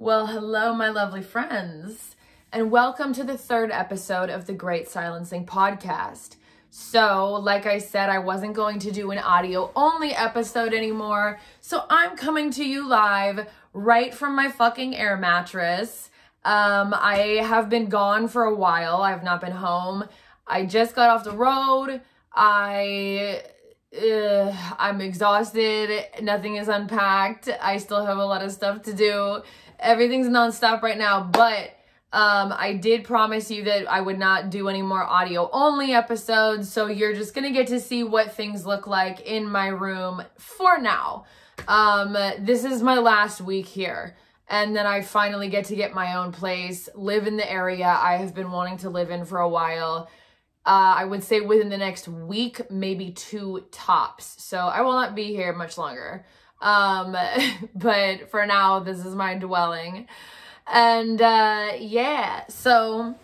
Well, hello, my lovely friends, and welcome to the third episode of the Great Silencing Podcast. So, like I said, I wasn't going to do an audio only episode anymore, so I'm coming to you live right from my fucking air mattress. Um, I have been gone for a while, I've not been home. I just got off the road. I uh, I'm exhausted. Nothing is unpacked. I still have a lot of stuff to do everything's nonstop right now, but um, I did promise you that I would not do any more audio only episodes. So you're just going to get to see what things look like in my room for now. Um, this is my last week here. And then I finally get to get my own place, live in the area I have been wanting to live in for a while. Uh, I would say within the next week, maybe two tops. So I will not be here much longer. Um, but for now, this is my dwelling. And uh, yeah, so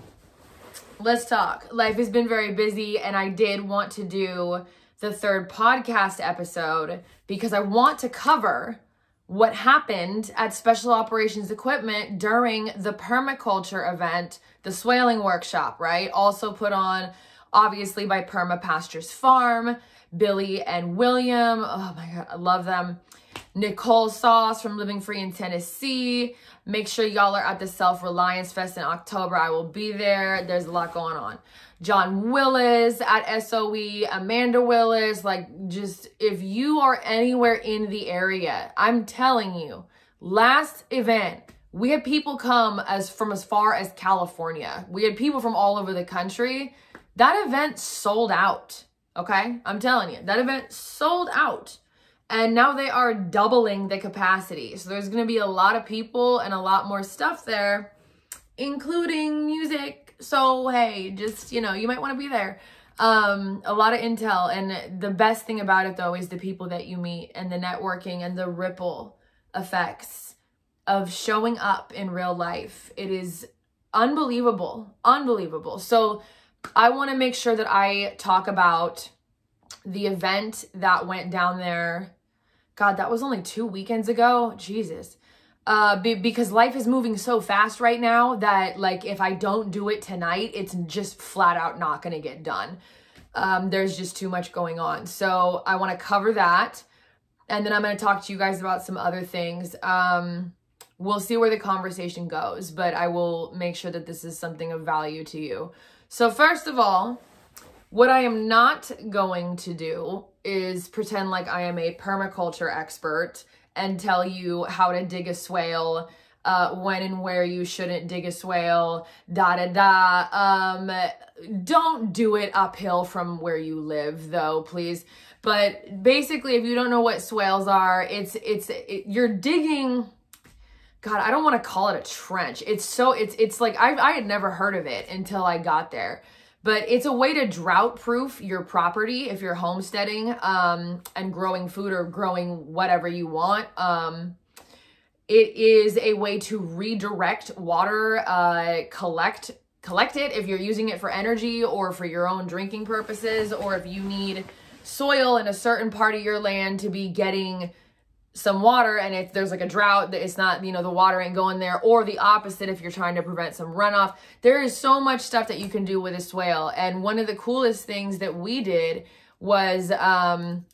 let's talk. Life has been very busy, and I did want to do the third podcast episode because I want to cover what happened at Special Operations Equipment during the permaculture event, the swaling workshop, right? Also put on obviously by Perma Pastures Farm, Billy and William. Oh my God, I love them. Nicole Sauce from Living Free in Tennessee. Make sure y'all are at the Self Reliance Fest in October. I will be there. There's a lot going on. John Willis at SOE, Amanda Willis. Like, just if you are anywhere in the area, I'm telling you, last event, we had people come as from as far as California. We had people from all over the country. That event sold out. Okay? I'm telling you, that event sold out and now they are doubling the capacity. So there's going to be a lot of people and a lot more stuff there, including music. So hey, just, you know, you might want to be there. Um, a lot of intel. And the best thing about it though is the people that you meet and the networking and the ripple effects of showing up in real life. It is unbelievable, unbelievable. So I want to make sure that I talk about the event that went down there God, that was only two weekends ago. Jesus. Uh, be, because life is moving so fast right now that like if I don't do it tonight, it's just flat out not gonna get done. Um, there's just too much going on. So I want to cover that, and then I'm gonna talk to you guys about some other things. Um, we'll see where the conversation goes, but I will make sure that this is something of value to you. So first of all, what I am not going to do is pretend like I am a permaculture expert and tell you how to dig a swale, uh, when and where you shouldn't dig a swale, da da da. Um, don't do it uphill from where you live, though, please. But basically, if you don't know what swales are, it's it's it, you're digging. God, I don't want to call it a trench. It's so it's it's like I I had never heard of it until I got there but it's a way to drought proof your property if you're homesteading um, and growing food or growing whatever you want. Um, it is a way to redirect water, uh, collect collect it if you're using it for energy or for your own drinking purposes, or if you need soil in a certain part of your land to be getting some water and if there's like a drought it's not you know the water ain't going there or the opposite if you're trying to prevent some runoff. There is so much stuff that you can do with a swale. And one of the coolest things that we did was um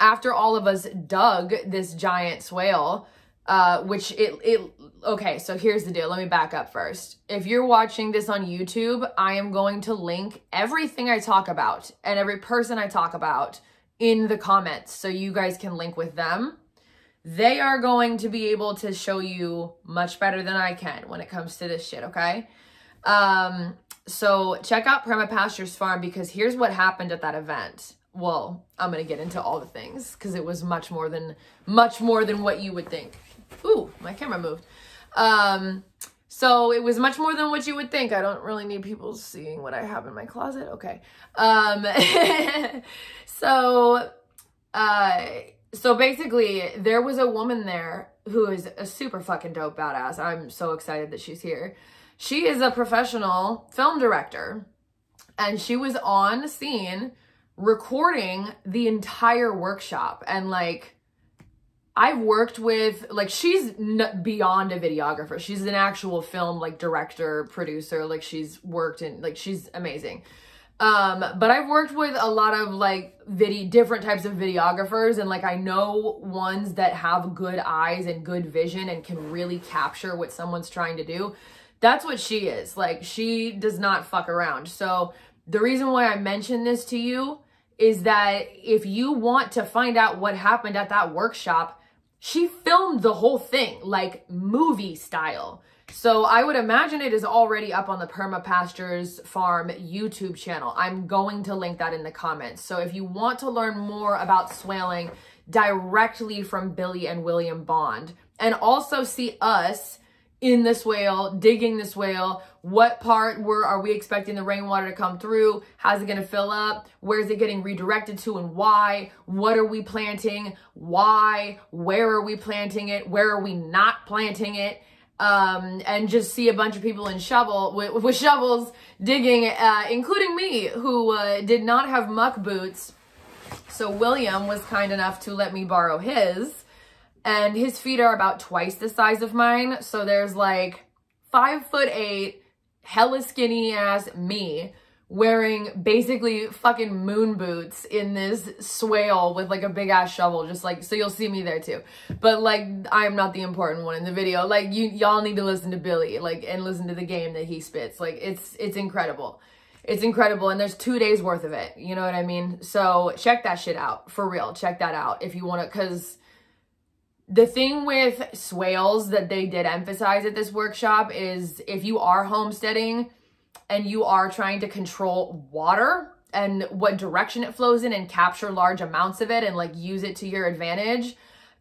after all of us dug this giant swale uh which it it okay so here's the deal. Let me back up first. If you're watching this on youtube i am going to link everything i talk about and every person i talk about in the comments so you guys can link with them they are going to be able to show you much better than I can when it comes to this shit, okay? Um, so check out Perma Pastures Farm because here's what happened at that event. Well, I'm gonna get into all the things because it was much more than much more than what you would think. Ooh, my camera moved. Um, so it was much more than what you would think. I don't really need people seeing what I have in my closet. Okay. Um, so uh so basically, there was a woman there who is a super fucking dope badass. I'm so excited that she's here. She is a professional film director, and she was on scene recording the entire workshop. And like, I've worked with like she's beyond a videographer. She's an actual film like director, producer. Like she's worked in like she's amazing. Um, but I've worked with a lot of like video different types of videographers and like I know ones that have good eyes and good vision and can really capture what someone's trying to do. That's what she is. Like she does not fuck around. So the reason why I mention this to you is that if you want to find out what happened at that workshop, she filmed the whole thing like movie style. So I would imagine it is already up on the Perma Pastures Farm YouTube channel. I'm going to link that in the comments. So if you want to learn more about swaling directly from Billy and William Bond and also see us in this swale, digging this swale, what part where are we expecting the rainwater to come through? How's it going to fill up? Where's it getting redirected to and why? What are we planting? Why? Where are we planting it? Where are we not planting it? Um, and just see a bunch of people in shovel with, with shovels digging, uh, including me, who uh, did not have muck boots. So William was kind enough to let me borrow his and his feet are about twice the size of mine. So there's like five foot eight, hella skinny ass me wearing basically fucking moon boots in this swale with like a big ass shovel just like so you'll see me there too. But like i'm not the important one in the video. Like you y'all need to listen to billy like and listen to the game that he spits. Like it's it's incredible. It's incredible and there's two days worth of it. You know what i mean? So check that shit out. For real check that out if you want to because the thing with swales that they did emphasize at this workshop is if you are homesteading and you are trying to control water and what direction it flows in and capture large amounts of it and like use it to your advantage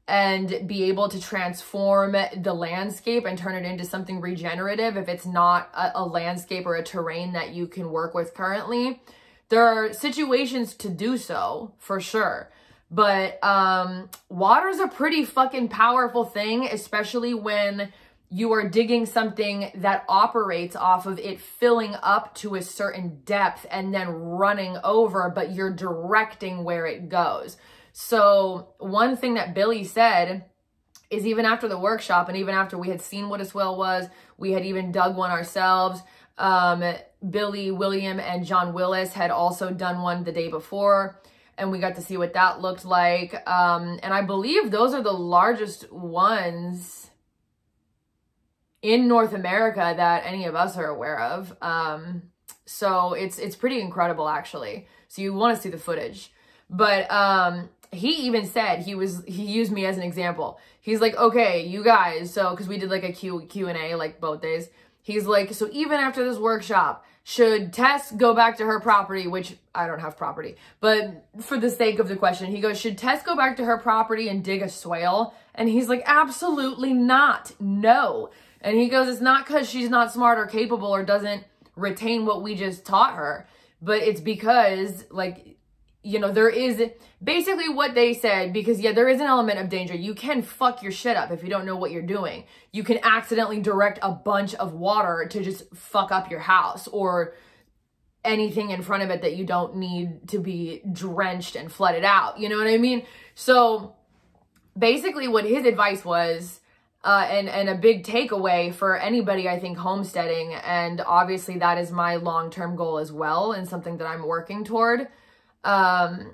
and be able to transform the landscape and turn it into something regenerative if it's not a, a landscape or a terrain that you can work with currently. There are situations to do so for sure. But um, water is a pretty fucking powerful thing, especially when you are digging something that operates off of it filling up to a certain depth and then running over, but you're directing where it goes. So, one thing that Billy said is even after the workshop and even after we had seen what a swale was, we had even dug one ourselves. Um, Billy, William, and John Willis had also done one the day before and we got to see what that looked like. Um, and I believe those are the largest ones in North America that any of us are aware of. Um, so it's it's pretty incredible actually. So you want to see the footage. But um, he even said he was he used me as an example. He's like, "Okay, you guys, so cuz we did like a Q Q&A like both days. He's like, "So even after this workshop, should Tess go back to her property, which I don't have property, but for the sake of the question, he goes, should Tess go back to her property and dig a swale? And he's like, absolutely not. No. And he goes, it's not because she's not smart or capable or doesn't retain what we just taught her, but it's because like you know, there is basically what they said because, yeah, there is an element of danger. You can fuck your shit up if you don't know what you're doing. You can accidentally direct a bunch of water to just fuck up your house or anything in front of it that you don't need to be drenched and flooded out. You know what I mean? So basically, what his advice was. Uh, and and a big takeaway for anybody I think homesteading and obviously that is my long-term goal as well and something that I'm working toward. Um,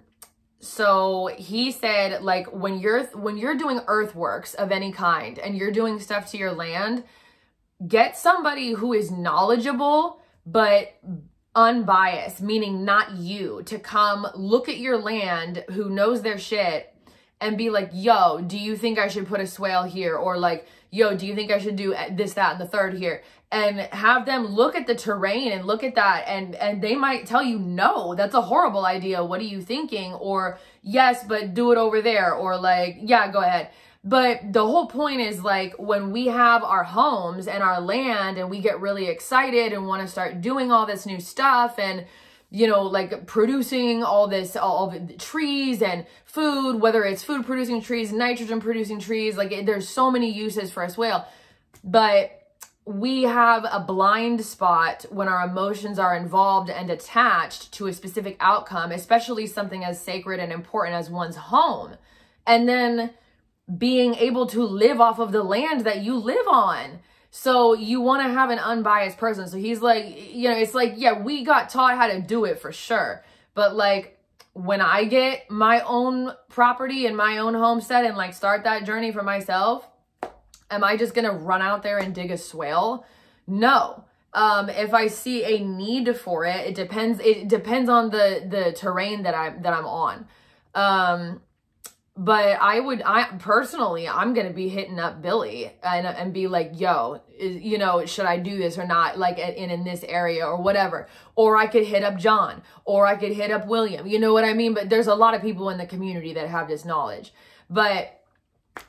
so he said like when you're when you're doing earthworks of any kind and you're doing stuff to your land, get somebody who is knowledgeable but unbiased, meaning not you, to come look at your land who knows their shit and be like, yo, do you think I should put a swale here? Or like, yo, do you think I should do this, that, and the third here? and have them look at the terrain and look at that. And and they might tell you no that's a horrible idea. What are you thinking? Or yes but do it over there. Or like yeah go ahead. But the whole point is like when we have our homes and our land and we get really excited and want to start doing all this new stuff and you know like producing all this all the trees and food whether it's food producing trees nitrogen producing trees like there's so many uses for a swale but we have a blind spot when our emotions are involved and attached to a specific outcome, especially something as sacred and important as one's home. And then being able to live off of the land that you live on. So you want to have an unbiased person. So he's like, you know, it's like, yeah, we got taught how to do it for sure. But like when I get my own property and my own homestead and like start that journey for myself, am I just going to run out there and dig a swale? No. Um, if I see a need for it, it depends, it depends on the, the terrain that I'm, that I'm on. Um, but I would, I personally, I'm going to be hitting up Billy and, and be like, yo, is, you know, should I do this or not? Like in, in this area or whatever. Or I could hit up John or I could hit up William. You know what I mean? But there's a lot of people in the community that have this knowledge. But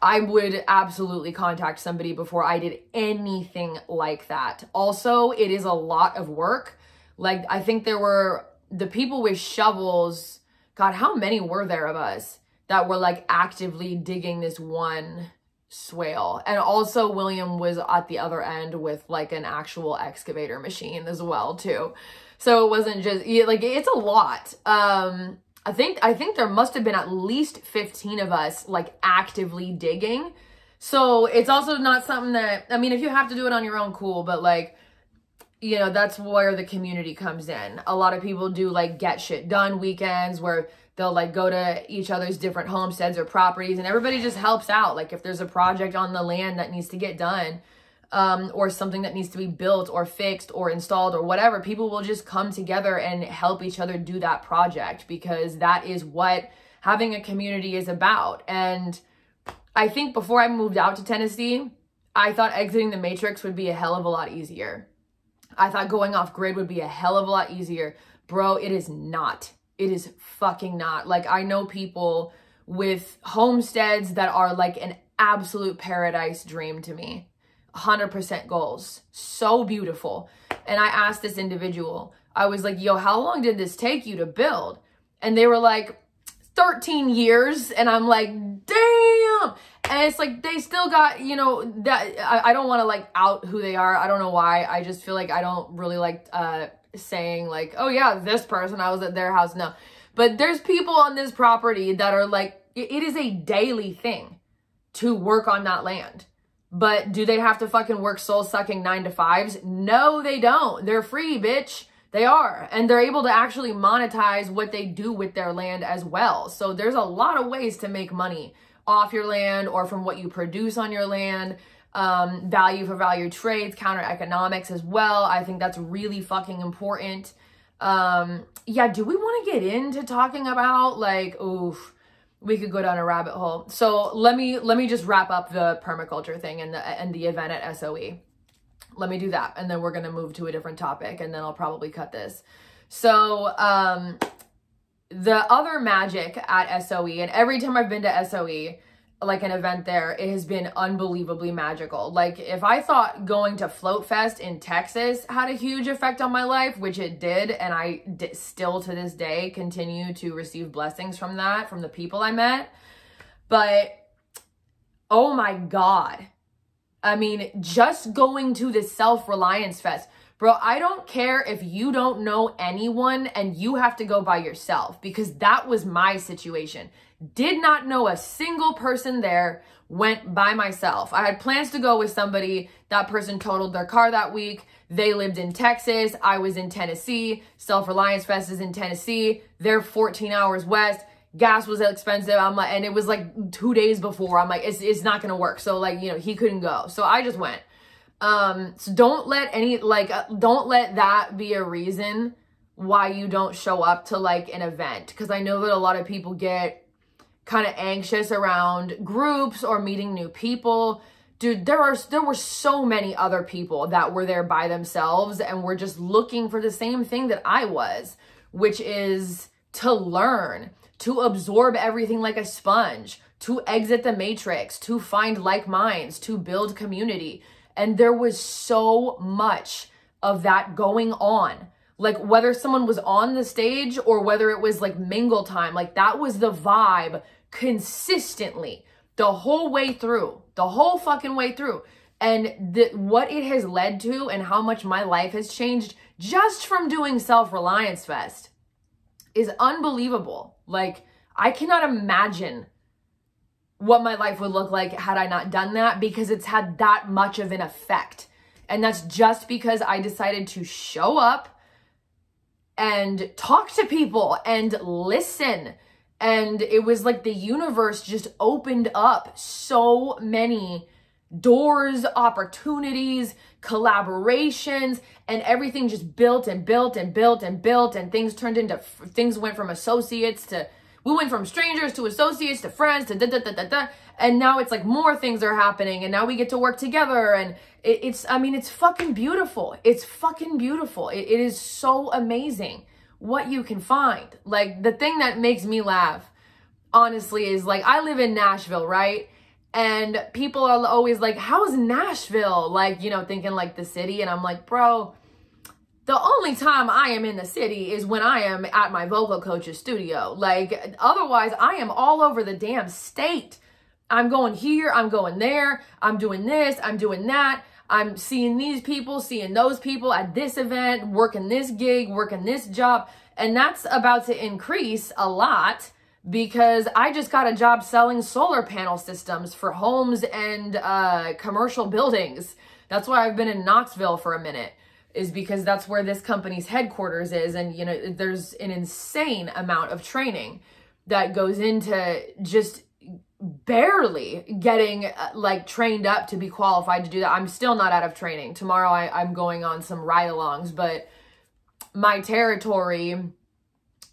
I would absolutely contact somebody before I did anything like that. Also, it is a lot of work. Like, I think there were the people with shovels. God, how many were there of us? That were like actively digging this one swale. And also William was at the other end with like an actual excavator machine as well too. So it wasn't just like it's a lot. Um I think I think there must have been at least 15 of us like actively digging. So it's also not something that I mean if you have to do it on your own cool, but like you know, that's where the community comes in. A lot of people do like get shit done weekends where they'll like go to each other's different homesteads or properties and everybody just helps out. Like if there's a project on the land that needs to get done, um, or something that needs to be built or fixed or installed or whatever, people will just come together and help each other do that project because that is what having a community is about. And I think before I moved out to Tennessee, I thought exiting the matrix would be a hell of a lot easier. I thought going off grid would be a hell of a lot easier. Bro, it is not. It is fucking not. Like, I know people with homesteads that are like an absolute paradise dream to me. 100% goals. So beautiful. And I asked this individual, I was like, yo, how long did this take you to build? And they were like, 13 years. And I'm like, damn. And it's like, they still got, you know, that I, I don't want to like out who they are. I don't know why. I just feel like I don't really like, uh, saying like, oh yeah, this person, I was at their house. No. But there's people on this property that are like, it is a daily thing to work on that land. But do they have to fucking work soul sucking nine to fives? No, they don't. They're free, bitch. They are. And they're able to actually monetize what they do with their land as well. So there's a lot of ways to make money off your land or from what you produce on your land um, value for value trades, counter economics as well. I think that's really fucking important. Um, yeah, do we want to get into talking about like, oof, we could go down a rabbit hole. So let me let me just wrap up the permaculture thing and the and the event at SOE. Let me do that, and then we're gonna move to a different topic, and then I'll probably cut this. So um, the other magic at SOE, and every time I've been to SOE, like an event there, it has been unbelievably magical. Like if I thought going to Float Fest in Texas had a huge effect on my life, which it did, and I d- still to this day continue to receive blessings from that, from the people I met. But oh my God. I mean, just going to the Self Reliance Fest. Bro, I don't care if you don't know anyone and you have to go by yourself because that was my situation. Did not know a single person there, went by myself. I had plans to go with somebody. That person totaled their car that week. They lived in Texas. I was in Tennessee. Self Reliance Fest is in Tennessee. They're 14 hours west. Gas was expensive. I'm like, and it was like two days before. I'm like, it's, it's not gonna work. So like, you know, he couldn't go. So I just went. Um, so don't let any, like, uh, don't let that be a reason why you don't show up to like an event. Cause I know that a lot of people get kind of anxious around groups or meeting new people. Dude, there are there were so many other people that were there by themselves and were just looking for the same thing that I was, which is to learn, to absorb everything like a sponge, to exit the matrix, to find like minds, to build community. And there was so much of that going on like whether someone was on the stage or whether it was like mingle time like that was the vibe consistently the whole way through the whole fucking way through and the, what it has led to and how much my life has changed just from doing self-reliance fest is unbelievable like i cannot imagine what my life would look like had I not done that because it's had that much of an effect. And that's just because I decided to show up and talk to people and listen. And it was like the universe just opened up so many doors, opportunities, collaborations, and everything just built and built and built and built. And things turned into, things went from associates to, we went from strangers to associates to friends to da da da da da. And now it's like more things are happening and now we get to work together. And it, it's, I mean, it's fucking beautiful. It's fucking beautiful. It, it is so amazing what you can find. Like the thing that makes me laugh, honestly, is like I live in Nashville, right? And people are always like, how's Nashville? Like, you know, thinking like the city. And I'm like, bro, the only time I am in the city is when I am at my vocal coach's studio. Like, otherwise, I am all over the damn state. I'm going here, I'm going there, I'm doing this, I'm doing that. I'm seeing these people, seeing those people at this event, working this gig, working this job. And that's about to increase a lot because I just got a job selling solar panel systems for homes and uh, commercial buildings. That's why I've been in Knoxville for a minute is because that's where this company's headquarters is and you know there's an insane amount of training that goes into just barely getting uh, like trained up to be qualified to do that. I'm still not out of training. Tomorrow I, I'm going on some ride-alongs, but my territory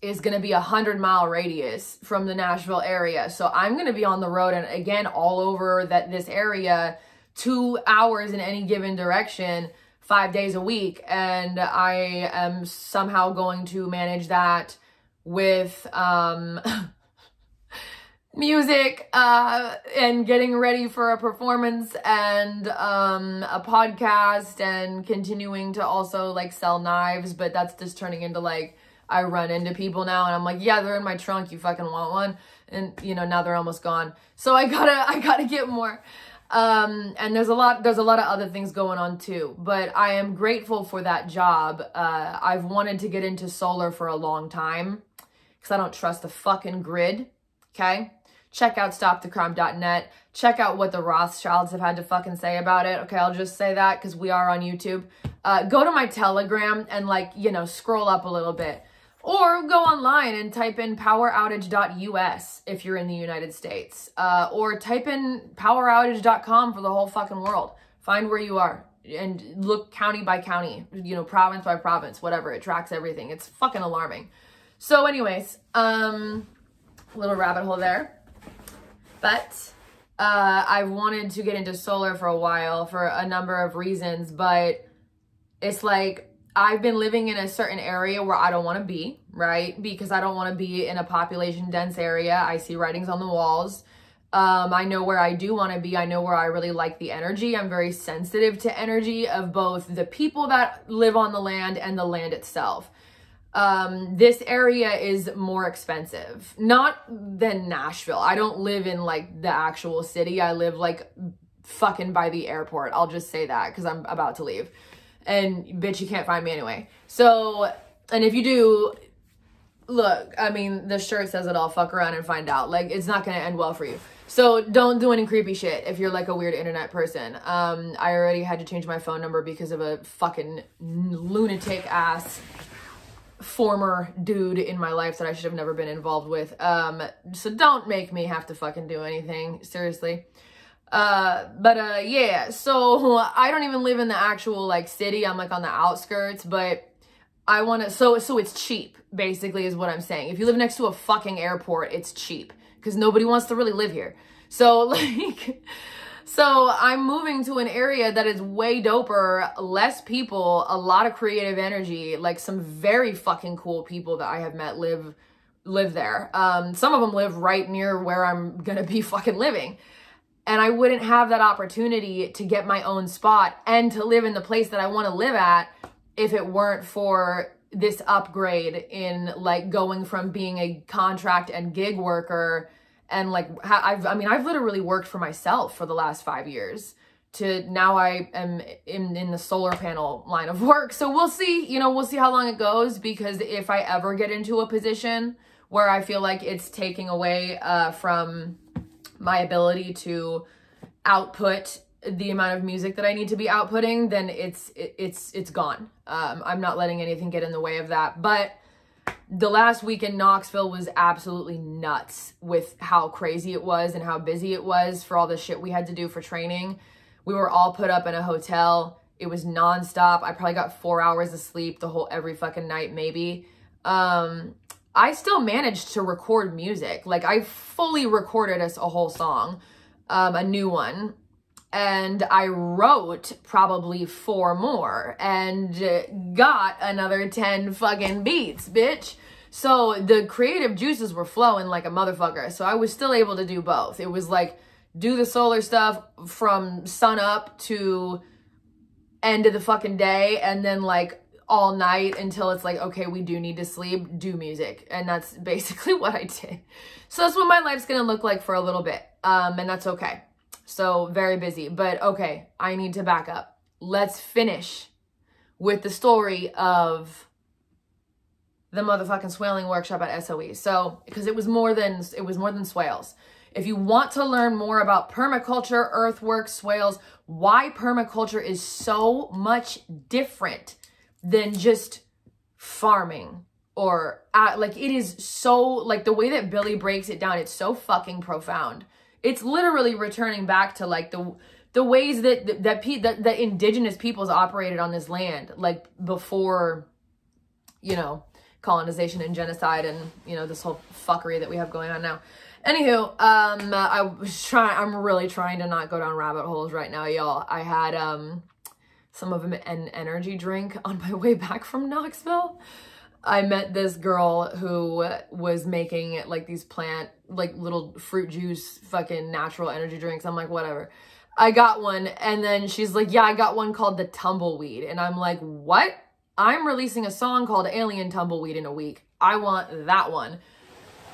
is going to be a hundred mile radius from the Nashville area. So I'm going to be on the road and again, all over that this area, two hours in any given direction five days a week. And I am somehow going to manage that with um, music uh, and getting ready for a performance and um, a podcast and continuing to also like sell knives. But that's just turning into like, I run into people now and I'm like, yeah, they're in my trunk. You fucking want one? And you know, now they're almost gone. So I gotta, I gotta get more. Um, and there's a lot, there's a lot of other things going on too, but I am grateful for that job. Uh, I've wanted to get into solar for a long time because I don't trust the fucking grid. Okay. Check out stopthecrime.net. Check out what the Rothschilds have had to fucking say about it. Okay. I'll just say that because we are on YouTube. Uh, go to my telegram and like, you know, scroll up a little bit or go online and type in poweroutage.us if you're in the United States. Uh, or type in poweroutage.com for the whole fucking world. Find where you are and look county by county, you know, province by province, whatever. It tracks everything. It's fucking alarming. So anyways, um, little rabbit hole there. But uh, I've wanted to get into solar for a while for a number of reasons, but it's like I've been living in a certain area where I don't want to be, right? Because I don't want to be in a population dense area. I see writings on the walls. Um, I know where I do want to be. I know where I really like the energy. I'm very sensitive to energy of both the people that live on the land and the land itself. Um, this area is more expensive, not than Nashville. I don't live in like the actual city. I live like fucking by the airport. I'll just say that because I'm about to leave and bitch, you can't find me anyway. So, and if you do, look, I mean, the shirt says it all. Fuck around and find out. Like, it's not gonna end well for you. So don't do any creepy shit if you're like a weird internet person. Um, I already had to change my phone number because of a fucking lunatic ass former dude in my life that I should have never been involved with. Um, so don't make me have to fucking do anything. Seriously. Uh, but uh, yeah, so I don't even live in the actual like city. I'm like on the outskirts, but I want to, so, so it's cheap basically is what I'm saying. If you live next to a fucking airport, it's cheap because nobody wants to really live here. So like, so I'm moving to an area that is way doper, less people, a lot of creative energy, like some very fucking cool people that I have met live live there. Um, some of them live right near where I'm gonna be fucking living and I wouldn't have that opportunity to get my own spot and to live in the place that I want to live at if it weren't for this upgrade in like going from being a contract and gig worker and like I've I mean I've literally worked for myself for the last 5 years to now I am in, in the solar panel line of work. So we'll see, you know, we'll see how long it goes because if I ever get into a position where I feel like it's taking away uh, from my ability to output the amount of music that I need to be outputting, then it's it, it's it's gone. Um, I'm not letting anything get in the way of that. But the last week in Knoxville was absolutely nuts with how crazy it was and how busy it was for all the shit we had to do for training. We were all put up in a hotel. It was nonstop. I probably got four hours of sleep the whole every fucking night, maybe. Um, I still managed to record music. Like I fully recorded us a whole song, um, a new one and I wrote probably four more and got another 10 fucking beats, bitch. So the creative juices were flowing like a motherfucker. So I was still able to do both. It was like do the solar stuff from sun up to end of the fucking day and then like all night until it's like okay we do need to sleep do music and that's basically what i did so that's what my life's gonna look like for a little bit um and that's okay so very busy. But okay, I need to back up. Let's finish with the story of the motherfucking swaling workshop at SOE. So, because it was more than it was more than swales. If you want to learn more about permaculture, earthworks, swales, why permaculture is so much different than just farming or uh, like it is so like the way that Billy breaks it down, it's so fucking profound. It's literally returning back to like the the ways that that that, that, that indigenous peoples operated on this land like before you know colonization and genocide and you know this whole fuckery that we have going on now. Anywho um i was trying i'm really trying to not go down rabbit holes right now y'all. I had um some of an energy drink on my way back from knoxville I met this girl who was making like these plant, like little fruit juice, fucking natural energy drinks. I'm like, whatever. I got one. And then she's like, yeah, I got one called the Tumbleweed. And I'm like, what? I'm releasing a song called Alien Tumbleweed in a week. I want that one.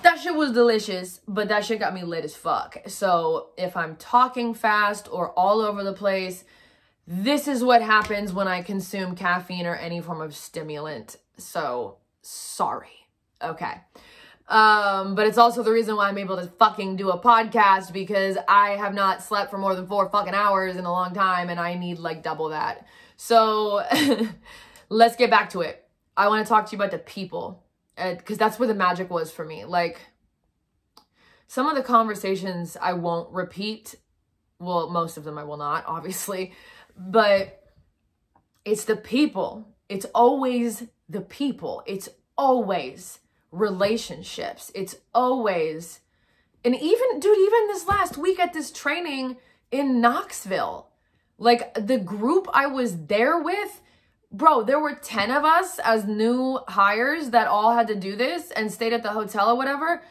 That shit was delicious, but that shit got me lit as fuck. So if I'm talking fast or all over the place, this is what happens when I consume caffeine or any form of stimulant. So sorry. Okay. Um, but it's also the reason why I'm able to fucking do a podcast because I have not slept for more than four fucking hours in a long time and I need like double that. So let's get back to it. I want to talk to you about the people because uh, that's where the magic was for me. Like some of the conversations I won't repeat. Well, most of them I will not, obviously, but it's the people. It's always the people. It's always relationships. It's always, and even, dude, even this last week at this training in Knoxville, like the group I was there with, bro, there were 10 of us as new hires that all had to do this and stayed at the hotel or whatever.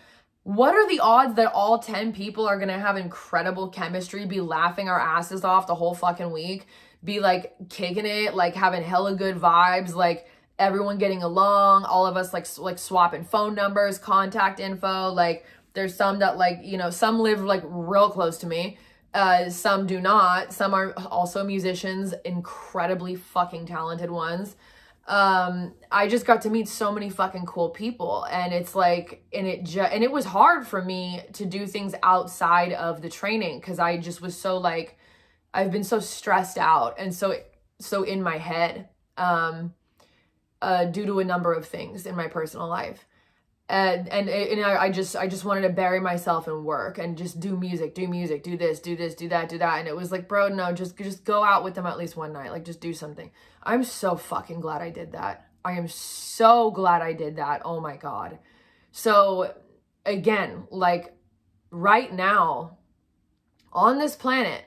What are the odds that all 10 people are gonna have incredible chemistry, be laughing our asses off the whole fucking week, be like kicking it, like having hella good vibes, like everyone getting along, all of us like like swapping phone numbers, contact info. Like there's some that like, you know, some live like real close to me. Uh, some do not. Some are also musicians, incredibly fucking talented ones. Um, I just got to meet so many fucking cool people and it's like, and it just, and it was hard for me to do things outside of the training because I just was so like, I've been so stressed out and so, so in my head. Um, uh, due to a number of things in my personal life. And, and, and I, I just, I just wanted to bury myself in work and just do music, do music, do this, do this, do that, do that. And it was like, bro, no, just, just go out with them at least one night. Like just do something. I'm so fucking glad I did that. I am so glad I did that. Oh my God. So again, like right now on this planet,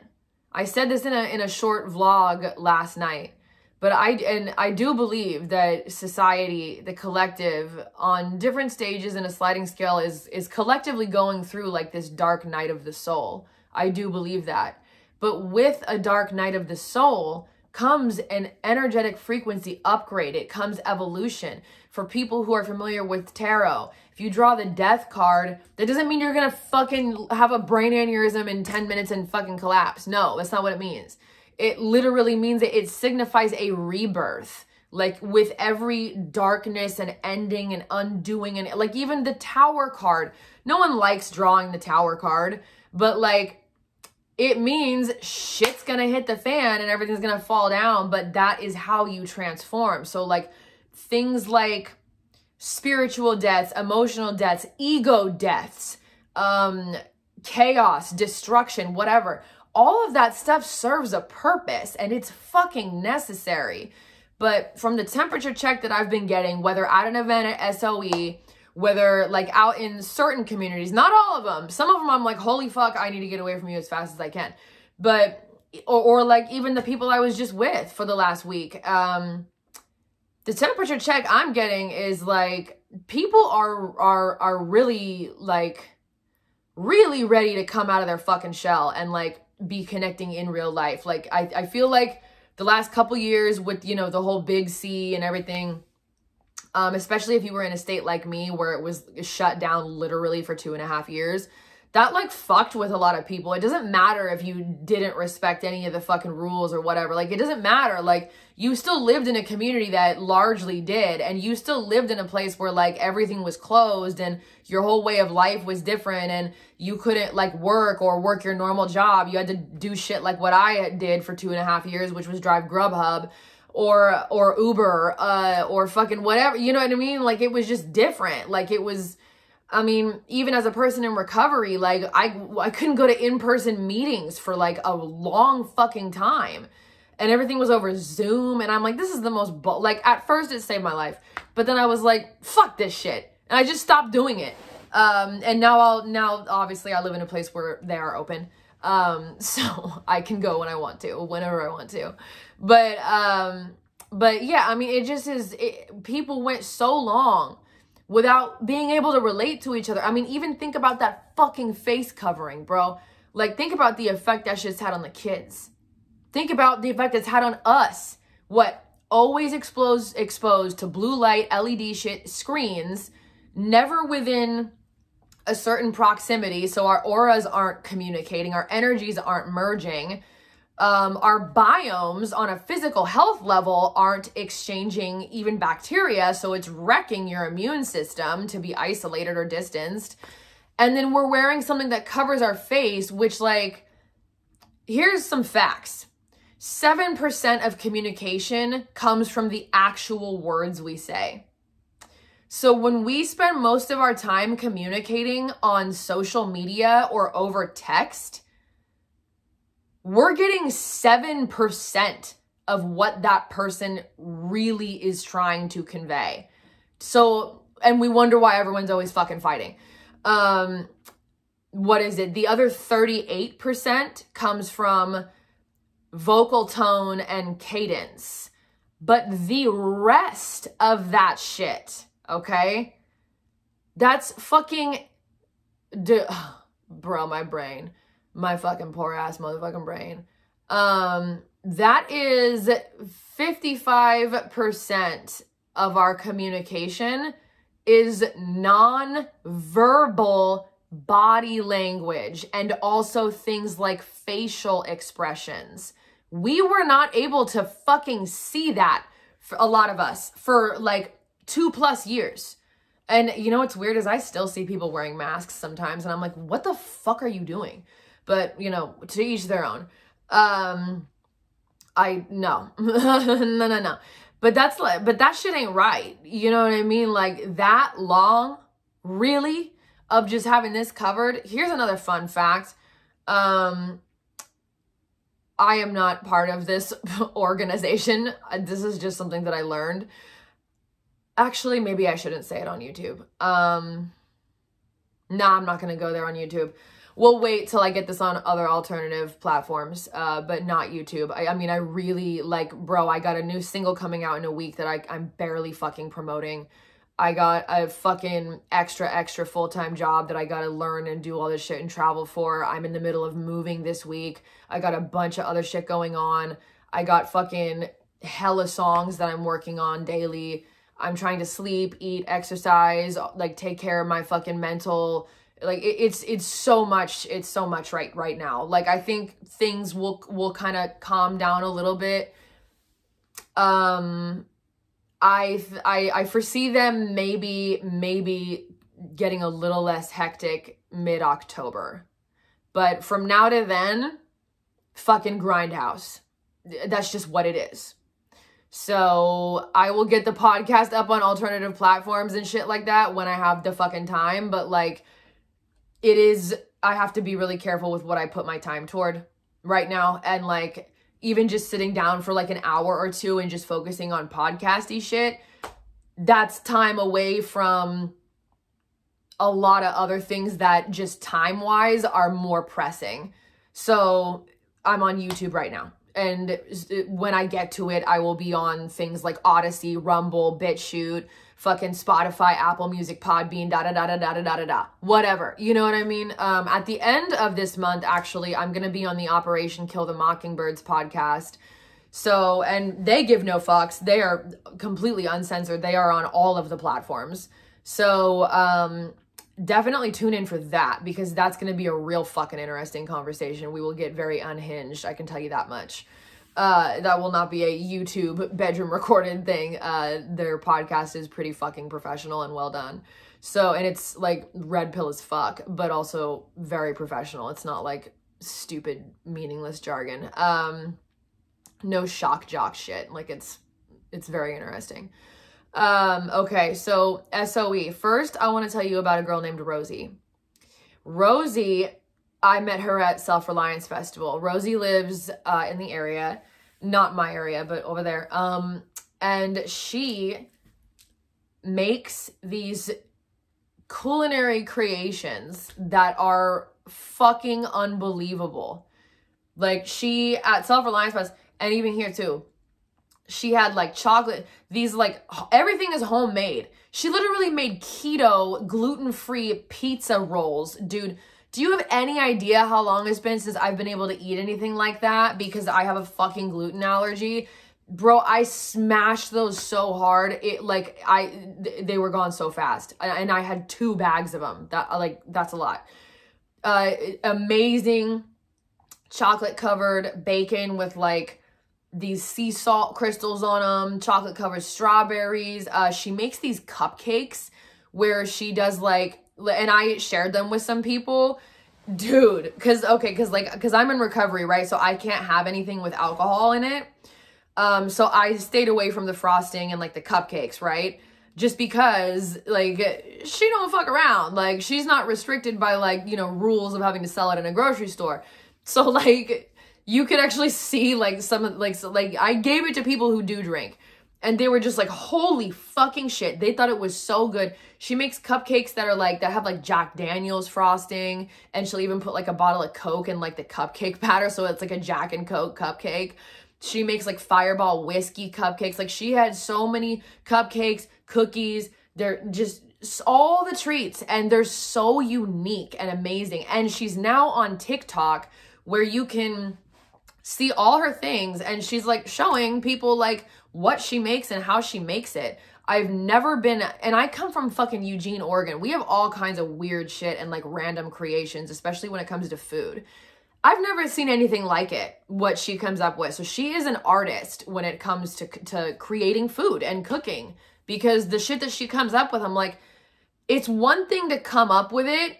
I said this in a, in a short vlog last night but I and I do believe that society, the collective, on different stages in a sliding scale is is collectively going through like this dark night of the soul. I do believe that. But with a dark night of the soul comes an energetic frequency upgrade. It comes evolution. For people who are familiar with tarot, if you draw the death card, that doesn't mean you're gonna fucking have a brain aneurysm in 10 minutes and fucking collapse. No, that's not what it means it literally means that it signifies a rebirth like with every darkness and ending and undoing and like even the tower card no one likes drawing the tower card but like it means shit's gonna hit the fan and everything's gonna fall down, but that is how you transform. So, like, things like spiritual deaths, emotional deaths, ego deaths, um, chaos, destruction, whatever. All of that stuff serves a purpose and it's fucking necessary. But from the temperature check that I've been getting, whether at an event at SOE, whether like out in certain communities, not all of them, some of them I'm like, holy fuck, I need to get away from you as fast as I can. But, or, or like even the people I was just with for the last week, um, the temperature check I'm getting is like people are are are really like really ready to come out of their fucking shell and like be connecting in real life. Like I I feel like the last couple years with you know the whole big C and everything um, especially if you were in a state like me where it was shut down literally for two and a half years that like fucked with a lot of people. It doesn't matter if you didn't respect any of the fucking rules or whatever. Like it doesn't matter. Like you still lived in a community that largely did and you still lived in a place where like everything was closed and your whole way of life was different and you couldn't like work or work your normal job. You had to do shit like what I did for two and a half years, which was drive Grubhub or or Uber uh or fucking whatever. You know what I mean? Like it was just different. Like it was I mean, even as a person in recovery, like I I couldn't go to in-person meetings for like a long fucking time. And everything was over Zoom and I'm like this is the most like at first it saved my life. But then I was like fuck this shit. And I just stopped doing it. Um and now I'll now obviously I live in a place where they are open. Um so I can go when I want to, whenever I want to. But um but yeah, I mean it just is it, people went so long without being able to relate to each other. I mean, even think about that fucking face covering, bro. Like, think about the effect that shit's had on the kids. Think about the effect it's had on us. What? Always exposed exposed to blue light, LED shit, screens, never within a certain proximity, so our auras aren't communicating, our energies aren't merging um, our biomes on a physical health level aren't exchanging even bacteria, so it's wrecking your immune system to be isolated or distanced. And then we're wearing something that covers our face, which, like, here's some facts 7% of communication comes from the actual words we say. So when we spend most of our time communicating on social media or over text, we're getting 7% of what that person really is trying to convey. So, and we wonder why everyone's always fucking fighting. Um, what is it? The other 38% comes from vocal tone and cadence. But the rest of that shit, okay? That's fucking, bro, my brain my fucking poor ass motherfucking brain. Um, that is 55% of our communication is non-verbal body language and also things like facial expressions. We were not able to fucking see that for a lot of us for like two plus years. And you know what's weird is I still see people wearing masks sometimes and I'm like, what the fuck are you doing? But you know, to each their own. Um, I no, no, no, no. But that's like, but that shit ain't right. You know what I mean? Like that long, really, of just having this covered. Here's another fun fact. Um, I am not part of this organization. This is just something that I learned. Actually, maybe I shouldn't say it on YouTube. Um, nah, I'm not gonna go there on YouTube we'll wait till I get this on other alternative platforms, uh, but not YouTube. I, I, mean, I really like, bro, I got a new single coming out in a week that I, I'm barely fucking promoting. I got a fucking extra, extra full-time job that I got to learn and do all this shit and travel for. I'm in the middle of moving this week. I got a bunch of other shit going on. I got fucking hella songs that I'm working on daily. I'm trying to sleep, eat, exercise, like take care of my fucking mental like it, it's it's so much it's so much right right now like i think things will will kind of calm down a little bit um i i i foresee them maybe maybe getting a little less hectic mid october But from now to then, fucking grindhouse. That's just what it is. So I will get the podcast up on alternative platforms and shit like that when I have the fucking time. But like, it is, I have to be really careful with what I put my time toward right now. And like, even just sitting down for like an hour or two and just focusing on podcasty shit, that's time away from a lot of other things that just time wise are more pressing. So I'm on YouTube right now. And when I get to it, I will be on things like Odysee, Rumble, BitChute, fucking Spotify, Apple Music, Podbean, da da da da da da da da whatever. You know what I mean? Um, at the end of this month, actually, I'm gonna be on the Operation Kill the Mockingbirds podcast. So, and they give no fucks. They are completely uncensored. They are on all of the platforms. So, um, definitely tune in for that because that's going to be a real fucking interesting conversation. We will get very unhinged, I can tell you that much. Uh, that will not be a YouTube bedroom recorded thing. Uh, their podcast is pretty fucking professional and well done. So, and it's like red pill as fuck, but also very professional. It's not like stupid, meaningless jargon. Um, no shock jock shit. Like it's, it's very interesting. Um, okay, so SOE. First, I want to tell you about a girl named Rosie. Rosie, I met her at Self Reliance Festival. Rosie lives uh, in the area, not my area, but over there. Um, and she makes these culinary creations that are fucking unbelievable. Like she at Self Reliance Fest, and even here too she had like chocolate these like everything is homemade she literally made keto gluten-free pizza rolls dude do you have any idea how long it's been since i've been able to eat anything like that? Because i have a fucking gluten allergy. Bro i smashed those so hard it like i they were gone so fast. And i had two bags of them that like that's a lot. Uh amazing chocolate covered bacon with like these sea salt crystals on them, chocolate covered strawberries. Uh, she makes these cupcakes where she does like, and I shared them with some people. Dude, cause okay, cause like, cause I'm in recovery, right? So I can't have anything with alcohol in it. Um, so I stayed away from the frosting and like the cupcakes, right? Just because like she don't fuck around. Like she's not restricted by like, you know, rules of having to sell it in a grocery store. So like you could actually see like some like so, like I gave it to people who do drink and they were just like holy fucking shit they thought it was so good. She makes cupcakes that are like that have like jack daniels frosting and she'll even put like a bottle of coke in like the cupcake batter so it's like a jack and coke cupcake. She makes like fireball whiskey cupcakes. Like she had so many cupcakes cookies they're just all the treats and they're so unique and amazing. And she's now on tiktok where you can see all her things and she's like showing people like what she makes and how she makes it. I've never been, and I come from fucking Eugene, Oregon. We have all kinds of weird shit and like random creations, especially when it comes to food. I've never seen anything like it, what she comes up with. So she is an artist when it comes to, to creating food and cooking because the shit that she comes up with, I'm like, it's one thing to come up with it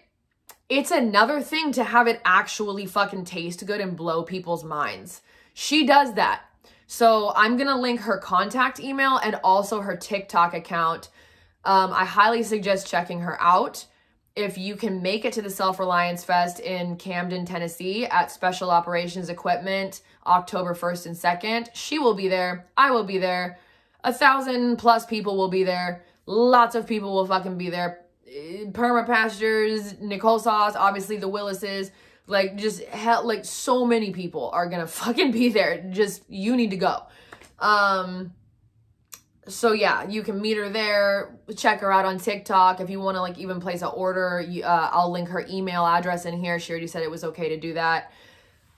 it's another thing to have it actually fucking taste good and blow people's minds. She does that. So I'm going to link her contact email and also her TikTok account. Um, I highly suggest checking her out. If you can make it to the Self Reliance Fest in Camden, Tennessee at Special Operations Equipment October 1st and 2nd, she will be there. I will be there. A thousand plus people will be there. Lots of people will fucking be there. Perma Pastures, Nicole Sauce, obviously the Willises, like just hell, like so many people are gonna fucking be there. Just you need to go. Um, so yeah, you can meet her there. Check her out on TikTok if you want to like even place an order. You, uh, I'll link her email address in here. She already said it was okay to do that.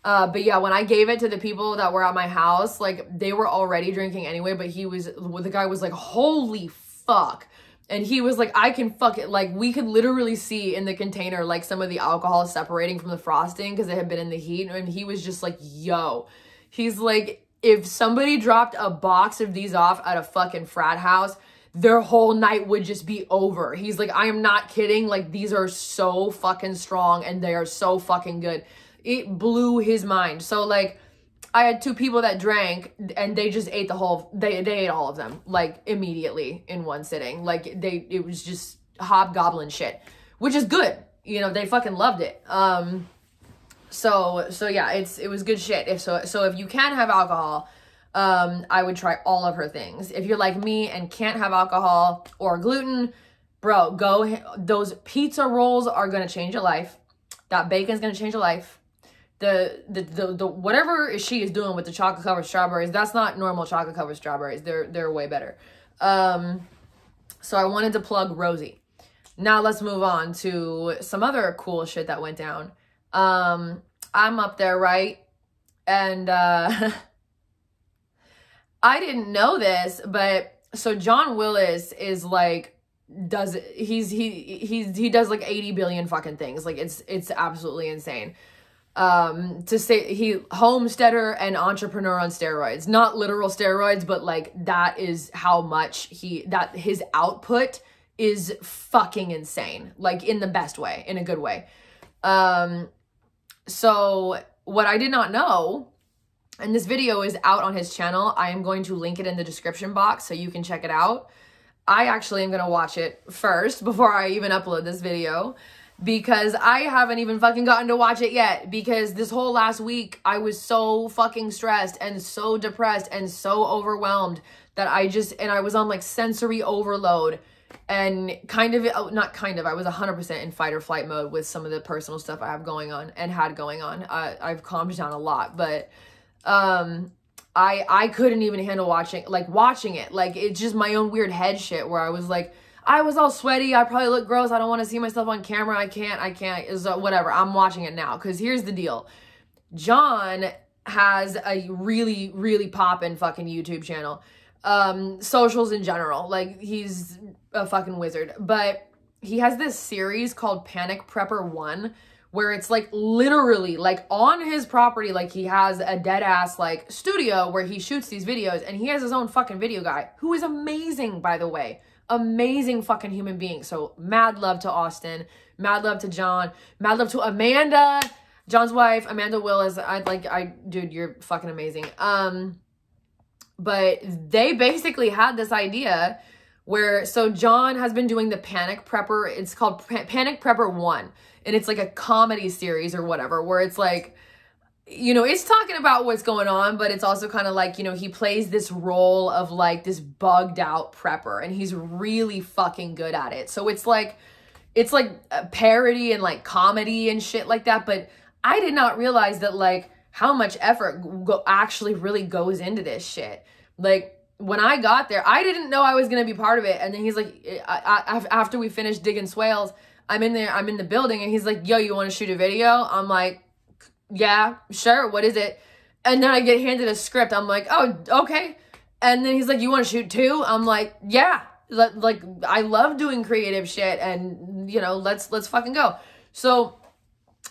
Uh, but yeah, when I gave it to the people that were at my house, like they were already drinking anyway. But he was, the guy was like, "Holy fuck!" And he was like, I can fuck it. Like, we could literally see in the container, like, some of the alcohol separating from the frosting because it had been in the heat. And he was just like, yo. He's like, if somebody dropped a box of these off at a fucking frat house, their whole night would just be over. He's like, I am not kidding. Like, these are so fucking strong and they are so fucking good. It blew his mind. So, like, I had two people that drank and they just ate the whole, they, they ate all of them, like, immediately in one sitting. Like, they, it was just hobgoblin shit, which is good. You know, they fucking loved it. Um, so, so yeah, it's, it was good shit. If so, so if you can have alcohol, um, I would try all of her things. If you're like me and can't have alcohol or gluten, bro, go. Those pizza rolls are gonna change your life. That bacon's gonna change your life. The, the the the whatever she is doing with the chocolate covered strawberries, that's not normal chocolate covered strawberries. They're they're way better. Um, so I wanted to plug Rosie. Now let's move on to some other cool shit that went down. Um, I'm up there, right? And uh I didn't know this, but so John Willis is like does he's he he's he does like 80 billion fucking things. Like it's it's absolutely insane. Um to say he homesteader and entrepreneur on steroids. Not literal steroids, but like that is how much he that his output is fucking insane. Like in the best way, in a good way. Um so what I did not know and this video is out on his channel. I am going to link it in the description box so you can check it out. I actually am going to watch it first before I even upload this video because I haven't even fucking gotten to watch it yet because this whole last week I was so fucking stressed and so depressed and so overwhelmed that I just, and I was on like sensory overload and kind of, oh, not kind of, I was 100% in fight or flight mode with some of the personal stuff I have going on and had going on. I've calmed down a lot, but um I I couldn't even handle watching like watching it. Like it's just my own weird head shit where I was like I was all sweaty. I probably look gross. I don't want to see myself on camera. I can't. I can't. Is uh, whatever. I'm watching it now cuz here's the deal. John has a really really poppin' fucking YouTube channel. Um socials in general. Like he's a fucking wizard. But he has this series called Panic Prepper 1 where it's like literally like on his property like he has a dead ass like studio where he shoots these videos and he has his own fucking video guy who is amazing by the way amazing fucking human being. So mad love to austin mad love to john mad love to amanda john's wife amanda willis. I like i dude you're fucking amazing. Um but they basically had this idea where so john has been doing the panic prepper. It's called panic prepper one. And it's like a comedy series or whatever where it's like you know, it's talking about what's going on, but it's also kind of like, you know, he plays this role of like this bugged out prepper and he's really fucking good at it. So it's like, it's like a parody and like comedy and shit like that. But I did not realize that like how much effort go- actually really goes into this shit. Like, when I got there, I didn't know I was going to be part of it. And then he's like, I, I, after we finished digging swales, I'm in there, I'm in the building, and he's like, yo, you want to shoot a video? I'm like, yeah, sure, what is it? And then I get handed a script. I'm like, oh, okay. And then he's like, you want to shoot too? I'm like, yeah. Like, I love doing creative shit, and you know, let's let's fucking go. So,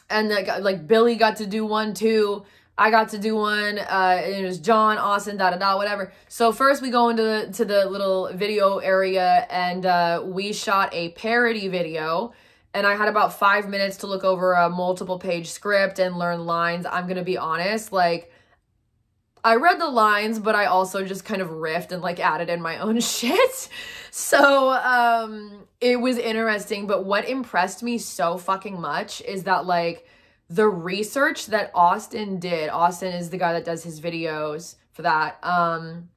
and like, like Billy got to do one too. I got to do one. Uh, it was John, Austin, da da da, whatever. So first we go into the to the little video area, and uh, we shot a parody video and I had about five minutes to look over a multiple page script and learn lines. I'm gonna be honest, like I read the lines, but I also just kind of riffed and like added in my own shit. So um it was interesting, but what impressed me so fucking much is that like the research that Austin did, Austin is the guy that does his videos for that. Um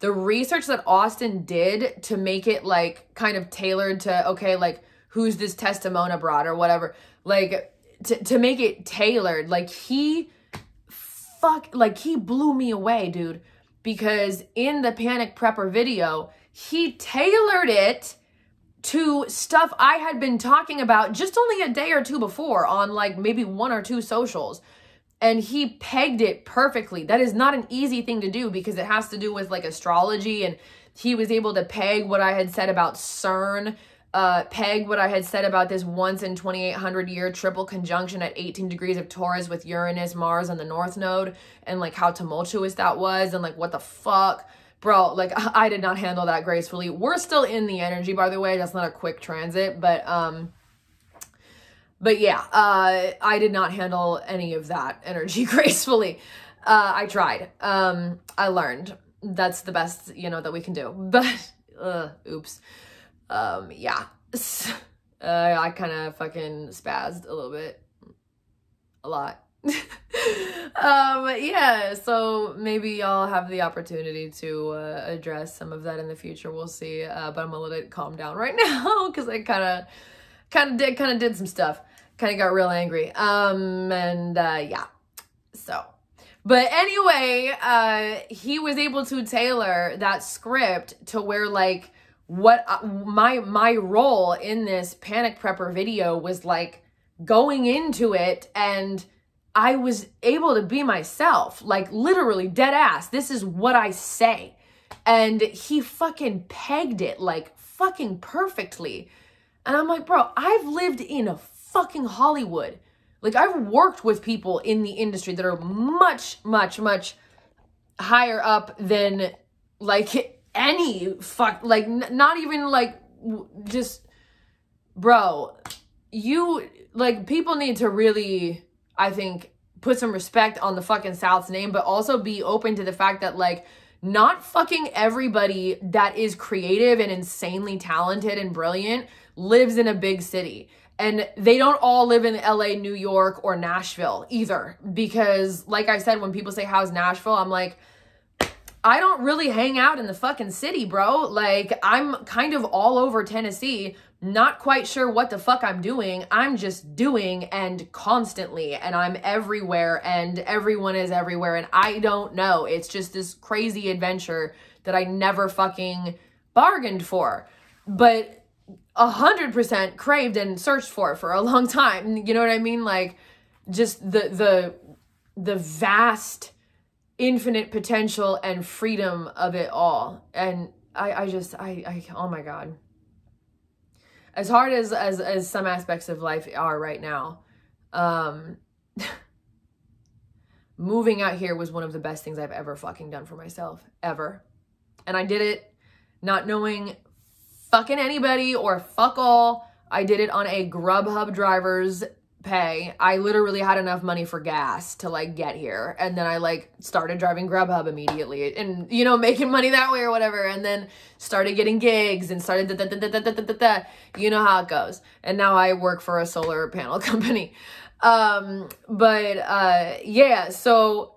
the research that Austin did to make it like kind of tailored to okay, like who's this Tess Tamona brought or whatever. Like to, to make it tailored, like he fuck like he blew me away, dude. Because in the panic prepper video, he tailored it to stuff I had been talking about just only a day or two before on like maybe one or two socials. And he pegged it perfectly. That is not an easy thing to do because it has to do with like astrology and he was able to peg what I had said about CERN uh, peg what I had said about this once in 2800 year triple conjunction at 18 degrees of Taurus with Uranus, Mars, and the North Node, and like how tumultuous that was, and like what the fuck. bro, like I did not handle that gracefully. We're still in the energy, by the way. That's not a quick transit, but um, but yeah, uh, I did not handle any of that energy gracefully. Uh, I tried. Um, I learned. That's the best, you know, that we can do. But, uh, oops. Um, yeah. Uh, I kind of fucking spazzed a little bit. A lot. um yeah so maybe i'll have the opportunity to uh, address some of that in the future we'll see uh, but i'm gonna let it calm down right now because i kind of kind of did kind of did some stuff kind of got real angry um and uh yeah so but anyway uh he was able to tailor that script to where like what uh, my my role in this panic prepper video was like going into it and I was able to be myself, like literally dead ass. This is what I say. And he fucking pegged it like fucking perfectly. And I'm like, bro, I've lived in a fucking Hollywood. Like I've worked with people in the industry that are much, much, much higher up than like any fuck, like not even like just, bro, you, like people need to really I think, put some respect on the fucking South's name, but also be open to the fact that, like, not fucking everybody that is creative and insanely talented and brilliant lives in a big city. And they don't all live in LA, New York, or Nashville either. Because, like I said, when people say, How's Nashville? I'm like, I don't really hang out in the fucking city, bro. Like, I'm kind of all over Tennessee, not quite sure what the fuck I'm doing. I'm just doing and constantly, and I'm everywhere, and everyone is everywhere, and I don't know. It's just this crazy adventure that I never fucking bargained for, but a hundred percent craved and searched for for a long time. You know what I mean? Like, just the the the vast, infinite potential and freedom of it all, and I I just I I oh my god. As hard as as as some aspects of life are right now um moving out here was one of the best things I've ever fucking done for myself ever. And I did it not knowing fucking anybody or fuck all. I did it on a Grubhub driver's pay. I literally had enough money for gas to like get here. And then I like started driving Grubhub immediately and, you know, making money that way or whatever. And then started getting gigs and started, da, da, da, you know how it goes. And now I work for a solar panel company. Um, but uh, yeah, so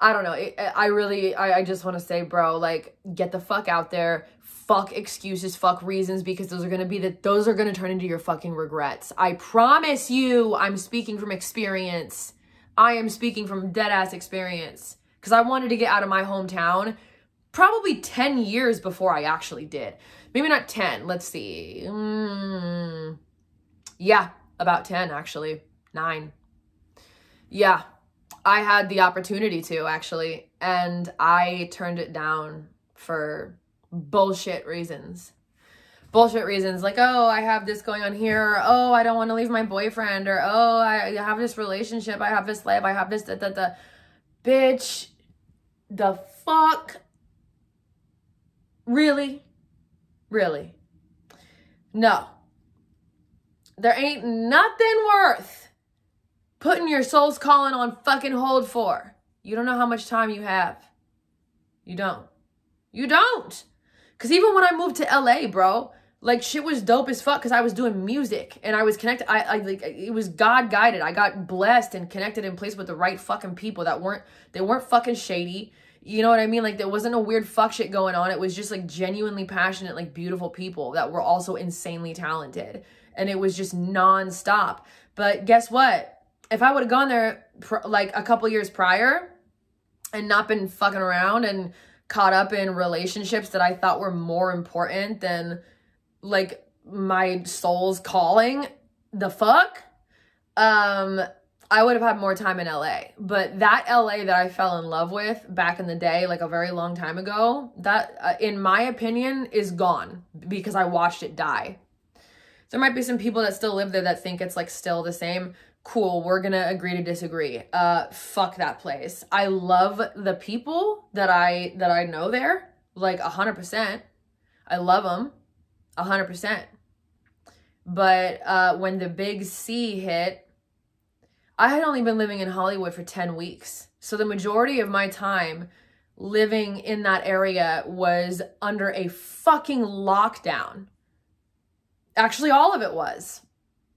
I don't know. I really, I, I just want to say, bro, like, get the fuck out there, fuck excuses, fuck reasons, because those are gonna be that those are gonna turn into your fucking regrets. I promise you, I'm speaking from experience. I am speaking from dead ass experience. Because I wanted to get out of my hometown probably 10 years before I actually did. Maybe not 10. Let's see. Mm, yeah, about 10 actually. Nine. Yeah, I had the opportunity to actually, and I turned it down for bullshit reasons. Bullshit reasons like, oh, I have this going on here, or oh, I don't want to leave my boyfriend, or oh, I have this relationship, I have this life, I have this, da, da, da. Bitch, the fuck? Really? Really? No. There ain't nothing worth putting your soul's calling on fucking hold for. You don't know how much time you have. You don't. You don't. Cause even when I moved to LA, bro, like shit was dope as fuck because I was doing music and I was connected. I, I like it was God guided. I got blessed and connected in place with the right fucking people that weren't they weren't fucking shady. You know what I mean? Like there wasn't a weird fuck shit going on. It was just like genuinely passionate, like beautiful people that were also insanely talented. And it was just nonstop. But guess what? If I would have gone there like a couple years prior and not been fucking around and caught up in relationships that I thought were more important than like my soul's calling. The fuck? Um, I would have had more time in LA. But that LA that I fell in love with back in the day, like a very long time ago, that, uh, in my opinion, is gone because I watched it die. There might be some people that still live there that think it's like still the same cool we're gonna agree to disagree uh fuck that place i love the people that i that i know there like 100%. I love them 100%. But uh, when the big C hit, I had only been living in Hollywood for 10 weeks. So the majority of my time living in that area was under a fucking lockdown. Actually, all of it was,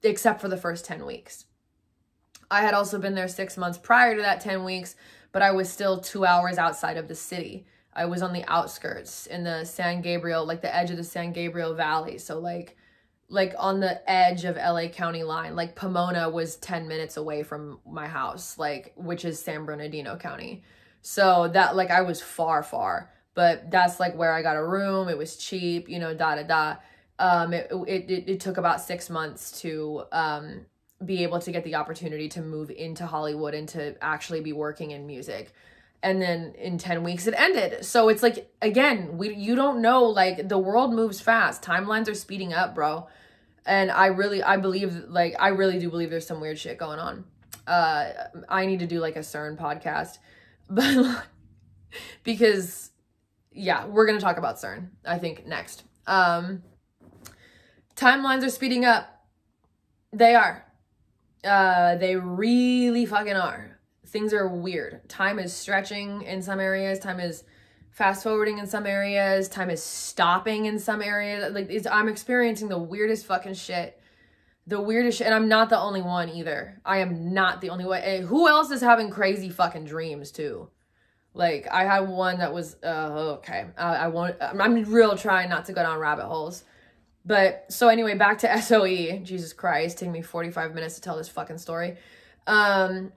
except for the first 10 weeks. I had also been there six months prior to that 10 weeks, but I was still two hours outside of the city. I was on the outskirts in the San Gabriel, like the edge of the San Gabriel Valley. So, like, like on the edge of LA County line. Like Pomona was 10 minutes away from my house, like which is San Bernardino County. So that like I was far far, but that's like where I got a room. It was cheap, you know, da da da. Um it it it, took about 6 months to um be able to get the opportunity to move into Hollywood and to actually be working in music. And then in 10 weeks it ended. So it's like again we you don't know like the world moves fast. Timelines are speeding up bro. And i really i believe like i really do believe there's some weird shit going on. Uh i need to do like a cern podcast. But because yeah we're gonna talk about cern i think next. Um timelines are speeding up. They are uh they really fucking are things are weird. Time is stretching in some areas, time is fast forwarding in some areas, time is stopping in some areas. Like I'm experiencing the weirdest fucking shit. The weirdest shit, and I'm not the only one either. I am not the only one. And who else is having crazy fucking dreams too? Like I had one that was uh, okay. I won't. I'm real trying not to go down rabbit holes. But so anyway, back to SOE. Jesus Christ, taking me 45 minutes to tell this fucking story. Um,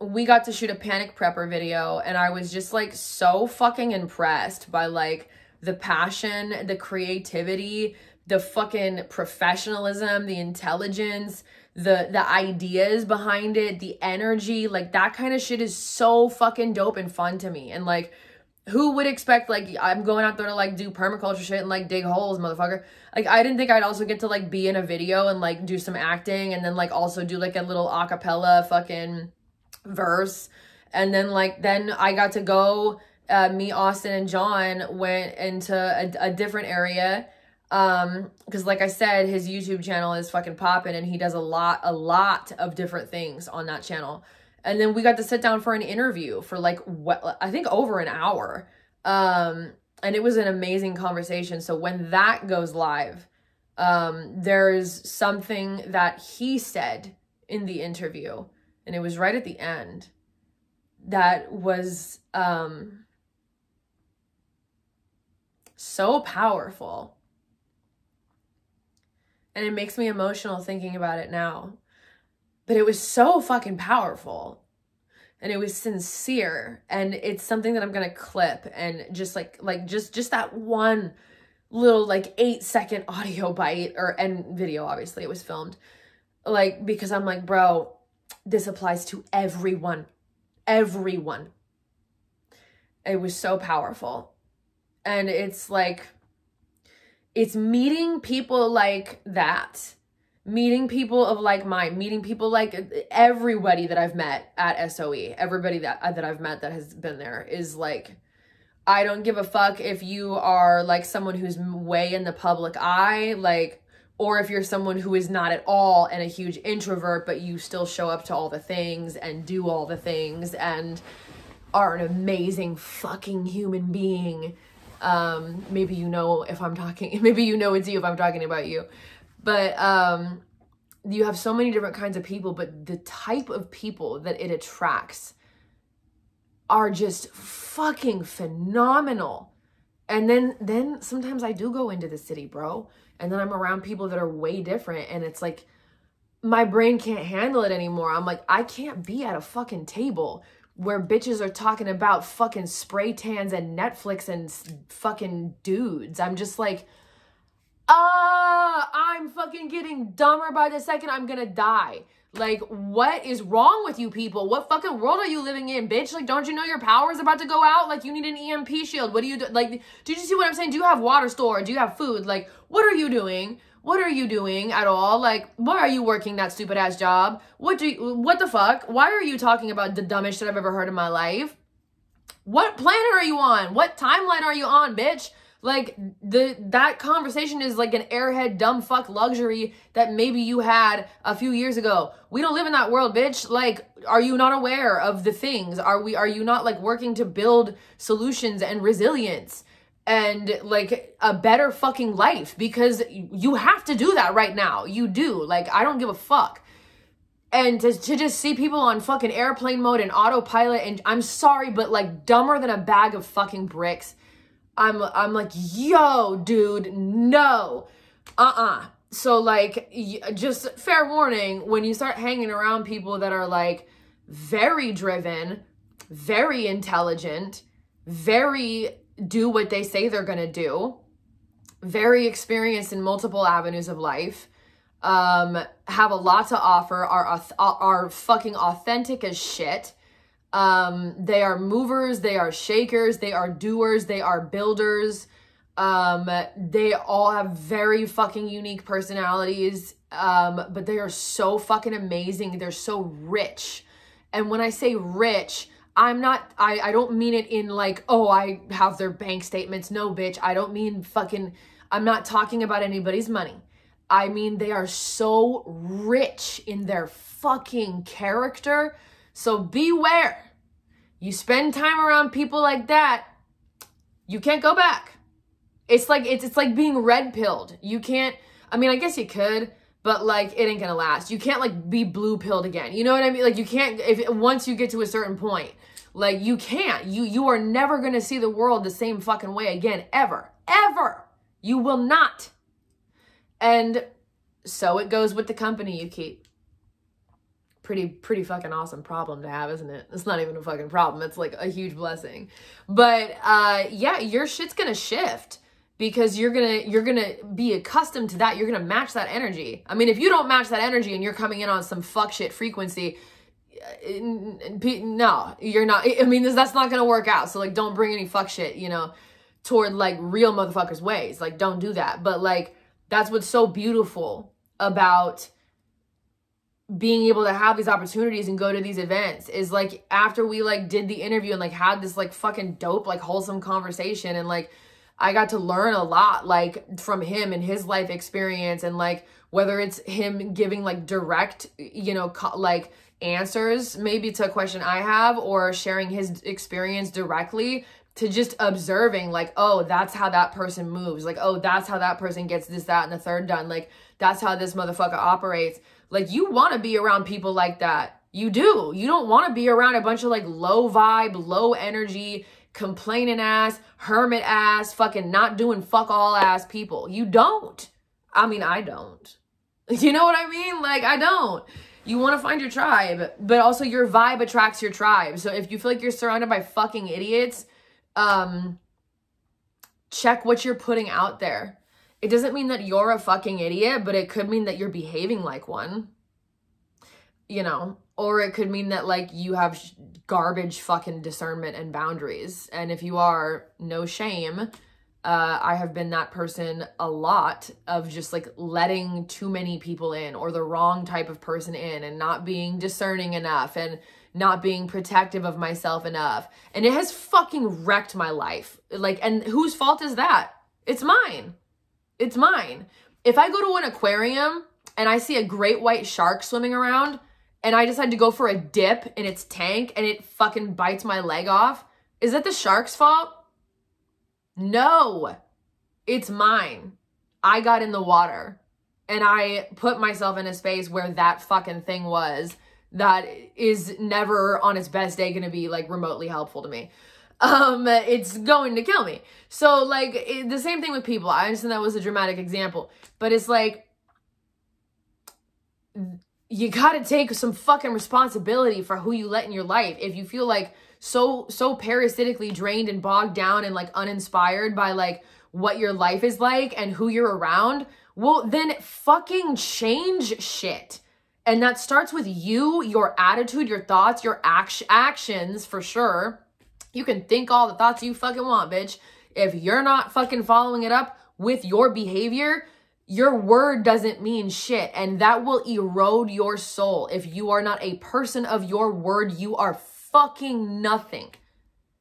we got to shoot a panic prepper video and I was just like so fucking impressed by like the passion, the creativity, the fucking professionalism, the intelligence, the the ideas behind it, the energy, like that kind of shit is so fucking dope and fun to me. And like who would expect like I'm going out there to like do permaculture shit and like dig holes, motherfucker. Like I didn't think I'd also get to like be in a video and like do some acting and then like also do like a little acapella fucking verse and then like then i got to go uh, me austin and john went into a, a different area um because like i said his youtube channel is fucking popping and he does a lot a lot of different things on that channel and then we got to sit down for an interview for like what i think over an hour. Um and it was an amazing conversation. So when that goes live um there's something that he said in the interview and it was right at the end that was um so powerful. And it makes me emotional thinking about it now but it was so fucking powerful and it was sincere and it's something that i'm gonna clip and just like like just just that one little like eight second audio bite or and video obviously it was filmed like because i'm like bro this applies to everyone. Everyone. It was so powerful. And it's like, it's meeting people like that. Meeting people of like mind, meeting people like everybody that I've met at SOE, everybody that that I've met that has been there is like I don't give a fuck if you are like someone who's way in the public eye, like or if you're someone who is not at all and a huge introvert, but you still show up to all the things and do all the things and are an amazing fucking human being. Um, maybe you know if I'm talking, maybe you know it's you if I'm talking about you. But um, you have so many different kinds of people, but the type of people that it attracts are just fucking phenomenal. And then then sometimes I do go into the city, bro and then I'm around people that are way different and it's like my brain can't handle it anymore. I'm like, I can't be at a fucking table where bitches are talking about fucking spray tans and Netflix and fucking dudes. I'm just like, uh, I'm fucking getting dumber by the second I'm gonna die. Like, what is wrong with you people? What fucking world are you living in, bitch? Like, don't you know your power is about to go out? Like, you need an EMP shield. What do you do? Like, did you see what I'm saying? Do you have water store? Do you have food? Like, what are you doing? What are you doing at all? Like, why are you working that stupid ass job? What do you, what the fuck? Why are you talking about the dumbest shit I've ever heard in my life? What planet are you on? What timeline are you on, bitch? Like the that conversation is like an airhead dumb fuck luxury that maybe you had a few years ago. We don't live in that world, bitch. Like are you not aware of the things? Are we are you not like working to build solutions and resilience? and like a better fucking life because you have to do that right now. You do. Like, I don't give a fuck. And to, to just see people on fucking airplane mode and autopilot, and I'm sorry, but like dumber than a bag of fucking bricks I'm I'm like, yo, dude, no. Uh-uh. So like just fair warning, when you start hanging around people that are like very driven, very intelligent, very do what they say they're to do, very experienced in multiple avenues of life, um, have a lot to offer, are are fucking authentic as shit um, they are movers, they are shakers, they are doers, they are builders. Um, they all have very fucking unique personalities. Um, but they are so fucking amazing. They're so rich. And when I say rich, I'm not, I, I don't mean it in like, oh, I have their bank statements. No, bitch. I don't mean fucking, I'm not talking about anybody's money. I mean, they are so rich in their fucking character so beware. You spend time around people like that, you can't go back. It's like it's it's like being red pilled. You can't I mean, I guess you could, but like it ain't gonna last. You can't like be blue pilled again. You know what I mean? Like you can't if once you get to a certain point, like you can't. You you are never gonna see the world the same fucking way again ever. Ever. You will not. And so it goes with the company you keep pretty pretty fucking awesome problem to have isn't it? It's not even a fucking problem. It's like a huge blessing. But uh yeah your shit's gonna shift because you're gonna you're gonna be accustomed to that. You're gonna match that energy. I mean if you don't match that energy and you're coming in on some fuck shit frequency uh, no you're not i mean that's not gonna work out. So like don't bring any fuck shit you know toward like real motherfuckers ways. Like don't do that. But like that's what's so beautiful about being able to have these opportunities and go to these events is like after we like did the interview and like had this like fucking dope like wholesome conversation and like I got to learn a lot like from him and his life experience and like whether it's him giving like direct you know like answers maybe to a question I have or sharing his experience directly to just observing like oh that's how that person moves. Like oh that's how that person gets this that and the third done. Like that's how this motherfucker operates like you want to be around people like that. You do. You don't want to be around a bunch of like low vibe, low energy, complaining ass, hermit ass, fucking not doing fuck all ass people. You don't. I mean, I don't. You know what I mean? Like, I don't. You want to find your tribe, but also your vibe attracts your tribe. So if you feel like you're surrounded by fucking idiots, um, check what you're putting out there. It doesn't mean that you're a fucking idiot, but it could mean that you're behaving like one. You know, or it could mean that like you have garbage fucking discernment and boundaries. And if you are, no shame. Uh, I have been that person a lot of just like letting too many people in or the wrong type of person in and not being discerning enough and not being protective of myself enough. And it has fucking wrecked my life. Like, and whose fault is that? It's mine. It's mine. If I go to an aquarium and I see a great white shark swimming around and I decide to go for a dip in its tank and it fucking bites my leg off, is that the shark's fault? No, it's mine. I got in the water and I put myself in a space where that fucking thing was that is never on its best day going to be like remotely helpful to me um, it's going to kill me. So like it, the same thing with people. I understand that was a dramatic example, but it's like you got to take some fucking responsibility for who you let in your life. If you feel like so so parasitically drained and bogged down and like uninspired by like what your life is like and who you're around, well then fucking change shit. And that starts with you, your attitude, your thoughts, your act- actions for sure you can think all the thoughts you fucking want, bitch. If you're not fucking following it up with your behavior, your word doesn't mean shit. And that will erode your soul. If you are not a person of your word, you are fucking nothing.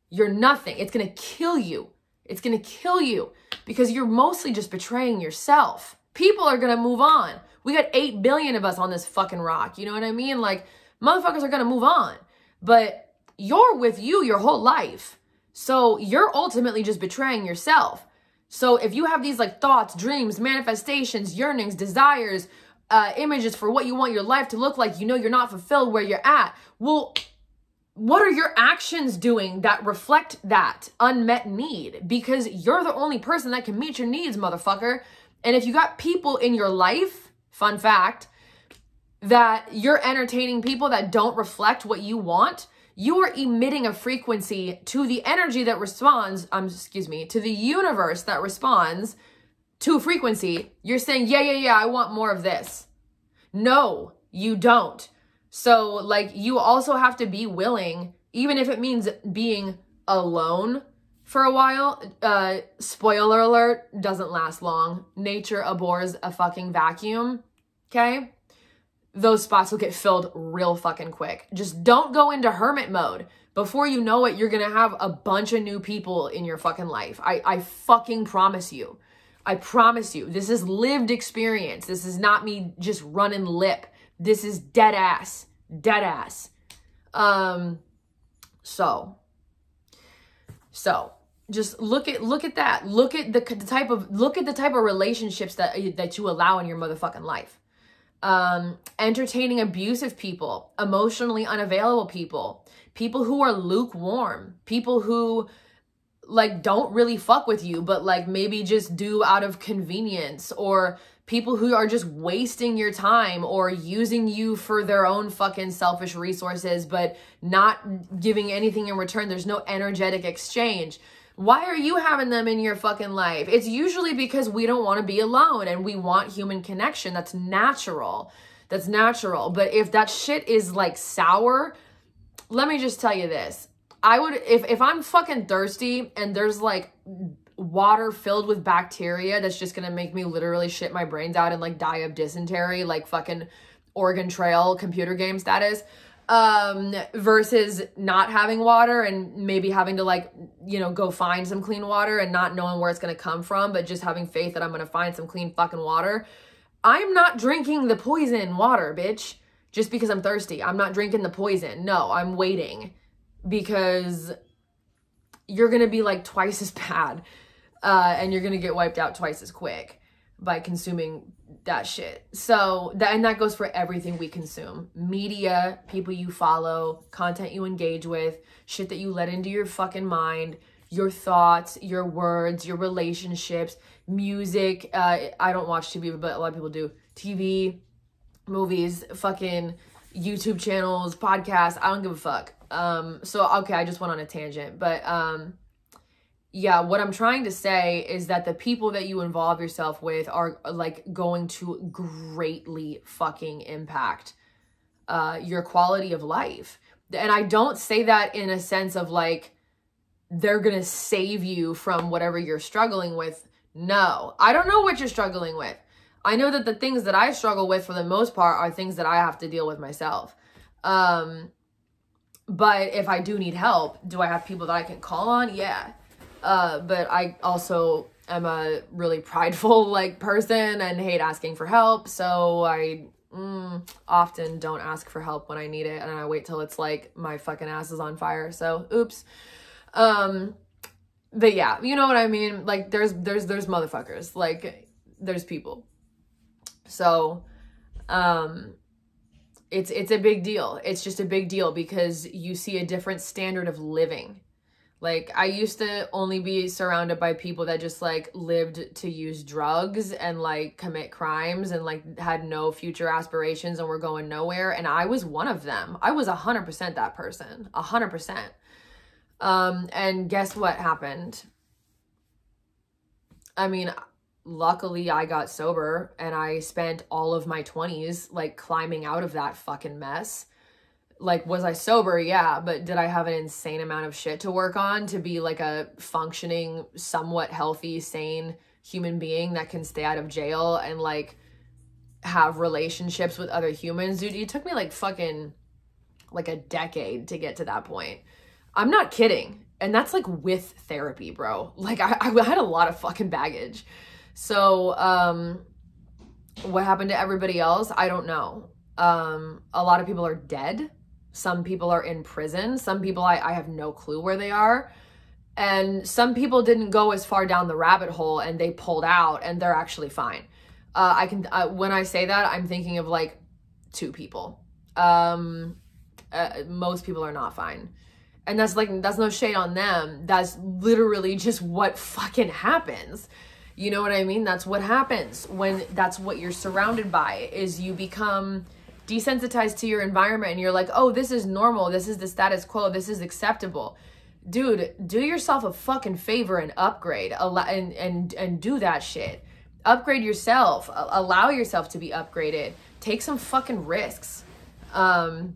You're nothing. It's to kill you. It's to kill you because you're mostly just betraying yourself. People are to move on. We got 8 billion of us on this fucking rock. You know what I mean? Like, motherfuckers are to move on. But you're with you your whole life. So you're ultimately just betraying yourself. So if you have these like thoughts, dreams, manifestations, yearnings, desires, uh, images for what you want your life to look like, you know you're not fulfilled where you're at. Well, what are your actions doing that reflect that unmet need? Because you're the only person that can meet your needs, motherfucker. And if you got people in your life, fun fact, that you're entertaining people that don't reflect what you want, you are emitting a frequency to the energy that responds, um, excuse me, to the universe that responds to frequency. You're saying, yeah, yeah, yeah, I want more of this. No, you don't. So, like, you also have to be willing, even if it means being alone for a while. Uh, spoiler alert, doesn't last long. Nature abhors a fucking vacuum. Okay? Those spots will get filled real fucking quick. Just don't go into hermit mode. Before you know it, you're gonna have a bunch of new people in your fucking life. I, I fucking promise you. I promise you. This is lived experience. This is not me just running lip. This is dead ass. Dead ass. Um, so, so just look at look at that look at the, the type of look at the type of relationships that that you allow in your motherfucking life um, entertaining abusive people, emotionally unavailable people, people who are lukewarm, people who like don't really fuck with you, but like maybe just do out of convenience, or people who are just wasting your time or using you for their own fucking selfish resources, but not giving anything in return. There's no energetic exchange. Why are you having them in your fucking life? It's usually because we don't want to be alone and we want human connection. That's natural. That's natural. But if that shit is like sour, let me just tell you this. I would if if I'm fucking thirsty and there's like water filled with bacteria that's just gonna make me literally shit my brains out and like die of dysentery, like fucking Oregon Trail computer game status um versus not having water and maybe having to like you know go find some clean water and not knowing where it's going to come from but just having faith that i'm going to find some clean fucking water. I'm not drinking the poison water bitch just because i'm thirsty. I'm not drinking the poison. No i'm waiting because you're going to be like twice as bad uh and you're going to get wiped out twice as quick by consuming that shit. So that and that goes for everything we consume. Media, people you follow, content you engage with, shit that you let into your fucking mind, your thoughts, your words, your relationships, music. Uh, I don't watch TV, but a lot of people do. TV, movies, fucking YouTube channels, podcasts. I don't give a fuck. Um, so okay, I just went on a tangent, but um yeah, what I'm trying to say is that the people that you involve yourself with are like going to greatly fucking impact uh, your quality of life. And I don't say that in a sense of like they're going to save you from whatever you're struggling with. No, I don't know what you're struggling with. I know that the things that I struggle with for the most part are things that I have to deal with myself. Um, but if I do need help, do I have people that I can call on? Yeah. Uh, but I also am a really prideful like person and hate asking for help. So I mm, often don't ask for help when I need it, and I wait till it's like my fucking ass is on fire. So oops. Um, but yeah, you know what I mean. Like there's there's there's motherfuckers. Like there's people. So, um, it's it's a big deal. It's just a big deal because you see a different standard of living like I used to only be surrounded by people that just like lived to use drugs and like commit crimes and like had no future aspirations and were going nowhere and I was one of them. I was a 100% that person. a 100%. Um and guess what happened? I mean, luckily I got sober and I spent all of my 20s like climbing out of that fucking mess like was I sober? Yeah, but did I have an insane amount of shit to work on to be like a functioning, somewhat healthy, sane human being that can stay out of jail and like have relationships with other humans? Dude, it took me like fucking like a decade to get to that point. I'm not kidding. and that's like with therapy, bro. Like I, I had a lot of fucking baggage. So, um, what happened to everybody else? I don't know. Um, a lot of people are dead. Some people are in prison. Some people I, I have no clue where they are. And some people didn't go as far down the rabbit hole and they pulled out and they're actually fine. Uh, I can, uh, when I say that, I'm thinking of like two people. Um, uh, most people are not fine. And that's like, that's no shade on them. That's literally just what fucking happens. You know what I mean? That's what happens when that's what you're surrounded by is you become desensitized to your environment and you're like, "Oh, this is normal. This is the status quo. This is acceptable." Dude, do yourself a fucking favor and upgrade and and and do that shit. Upgrade yourself. Allow yourself to be upgraded. Take some fucking risks. Um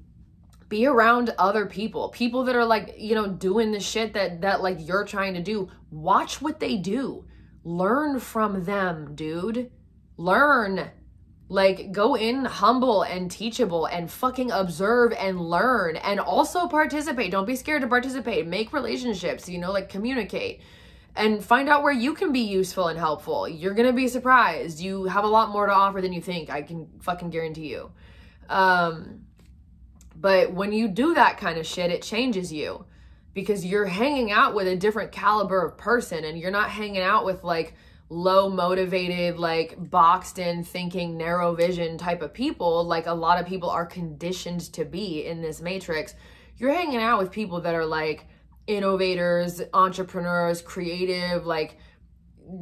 be around other people people that are like you know doing the shit that that like you're trying to do watch what they do learn from them dude learn like go in humble and teachable and fucking observe and learn and also participate. Don't be scared to participate. Make relationships you know like communicate and find out where you can be useful and helpful. You're gonna be surprised. You have a lot more to offer than you think i can fucking guarantee you. Um but when you do that kind of shit, it changes you because you're hanging out with a different caliber of person and you're not hanging out with like low motivated, like boxed in thinking, narrow vision type of people, like a lot of people are conditioned to be in this matrix. You're hanging out with people that are like innovators, entrepreneurs, creative, like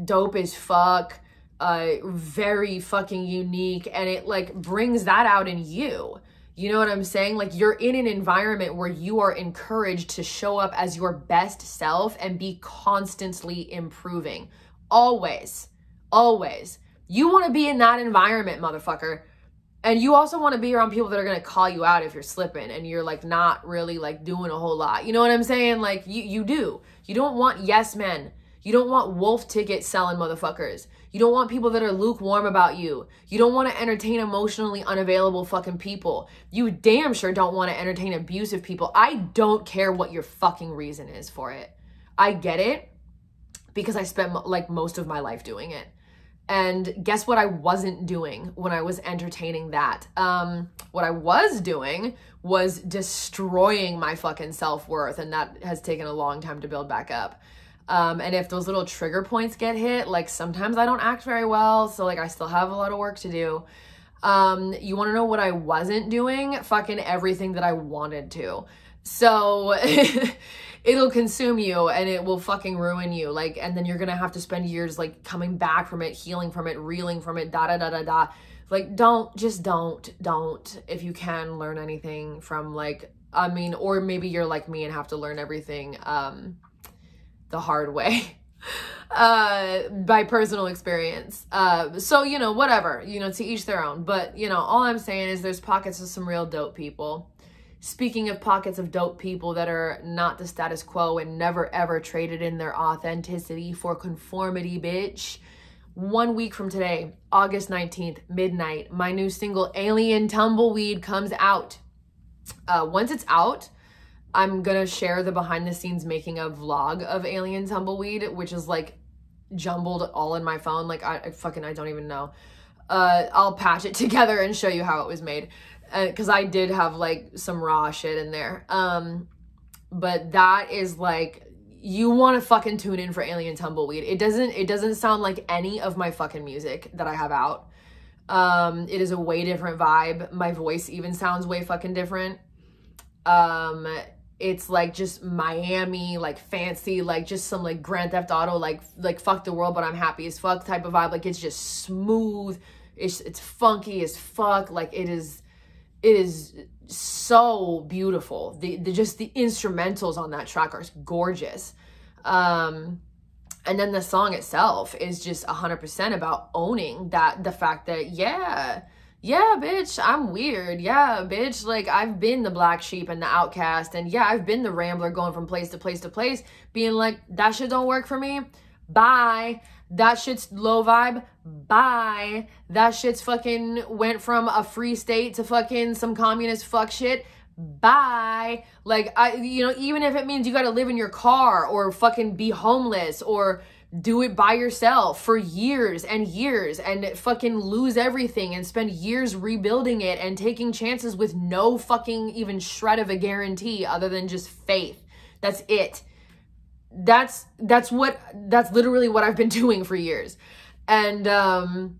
dope as fuck, uh, very fucking unique, and it like brings that out in you you know what I'm saying? Like you're in an environment where you are encouraged to show up as your best self and be constantly improving. Always. Always. You want to be in that environment, motherfucker. And you also want to be around people that are going to call you out if you're slipping and you're like not really like doing a whole lot. You know what I'm saying? Like you you do. You don't want yes men. You don't want wolf ticket selling motherfuckers. You don't want people that are lukewarm about you. You don't want to entertain emotionally unavailable fucking people. You damn sure don't want to entertain abusive people. I don't care what your fucking reason is for it. I get it because I spent like most of my life doing it. And guess what I wasn't doing when I was entertaining that? Um, what I was doing was destroying my fucking self worth, and that has taken a long time to build back up. Um, and if those little trigger points get hit, like sometimes I don't act very well. So like I still have a lot of work to do. Um, you want to know what I wasn't doing? Fucking everything that I wanted to. So it'll consume you and it will fucking ruin you. Like, and then you're gonna have to spend years like coming back from it, healing from it, reeling from it, da da da da da. Like, don't, just don't, don't. If you can learn anything from like, I mean, or maybe you're like me and have to learn everything. Um, the hard way uh by personal experience uh so you know whatever you know to each their own but you know all i'm saying is there's pockets of some real dope people speaking of pockets of dope people that are not the status quo and never ever traded in their authenticity for conformity bitch one week from today august 19th midnight my new single alien tumbleweed comes out uh once it's out I'm gonna share the behind the scenes making of vlog of Alien Tumbleweed, which is like jumbled all in my phone. Like I, I fucking I don't even know. Uh, I'll patch it together and show you how it was made, because uh, I did have like some raw shit in there. Um, but that is like you want to fucking tune in for Alien Tumbleweed. It doesn't it doesn't sound like any of my fucking music that I have out. Um, it is a way different vibe. My voice even sounds way fucking different. Um, it's like just Miami, like fancy, like just some like Grand Theft Auto, like like fuck the world, but I'm happy as fuck type of vibe. Like it's just smooth. It's it's funky as fuck. Like it is it is so beautiful. The, the just the instrumentals on that track are gorgeous. Um and then the song itself is just 100% about owning that the fact that yeah, yeah, bitch, I'm weird. Yeah, bitch, like I've been the black sheep and the outcast. And yeah, I've been the rambler going from place to place to place, being like, that shit don't work for me. Bye. That shit's low vibe. Bye. That shit's fucking went from a free state to fucking some communist fuck shit. bye. Like I you know, even if it means you got to live in your car or fucking be homeless or do it by yourself for years and years and fucking lose everything and spend years rebuilding it and taking chances with no fucking even shred of a guarantee other than just faith. That's it. That's that's what that's literally what I've been doing for years. And um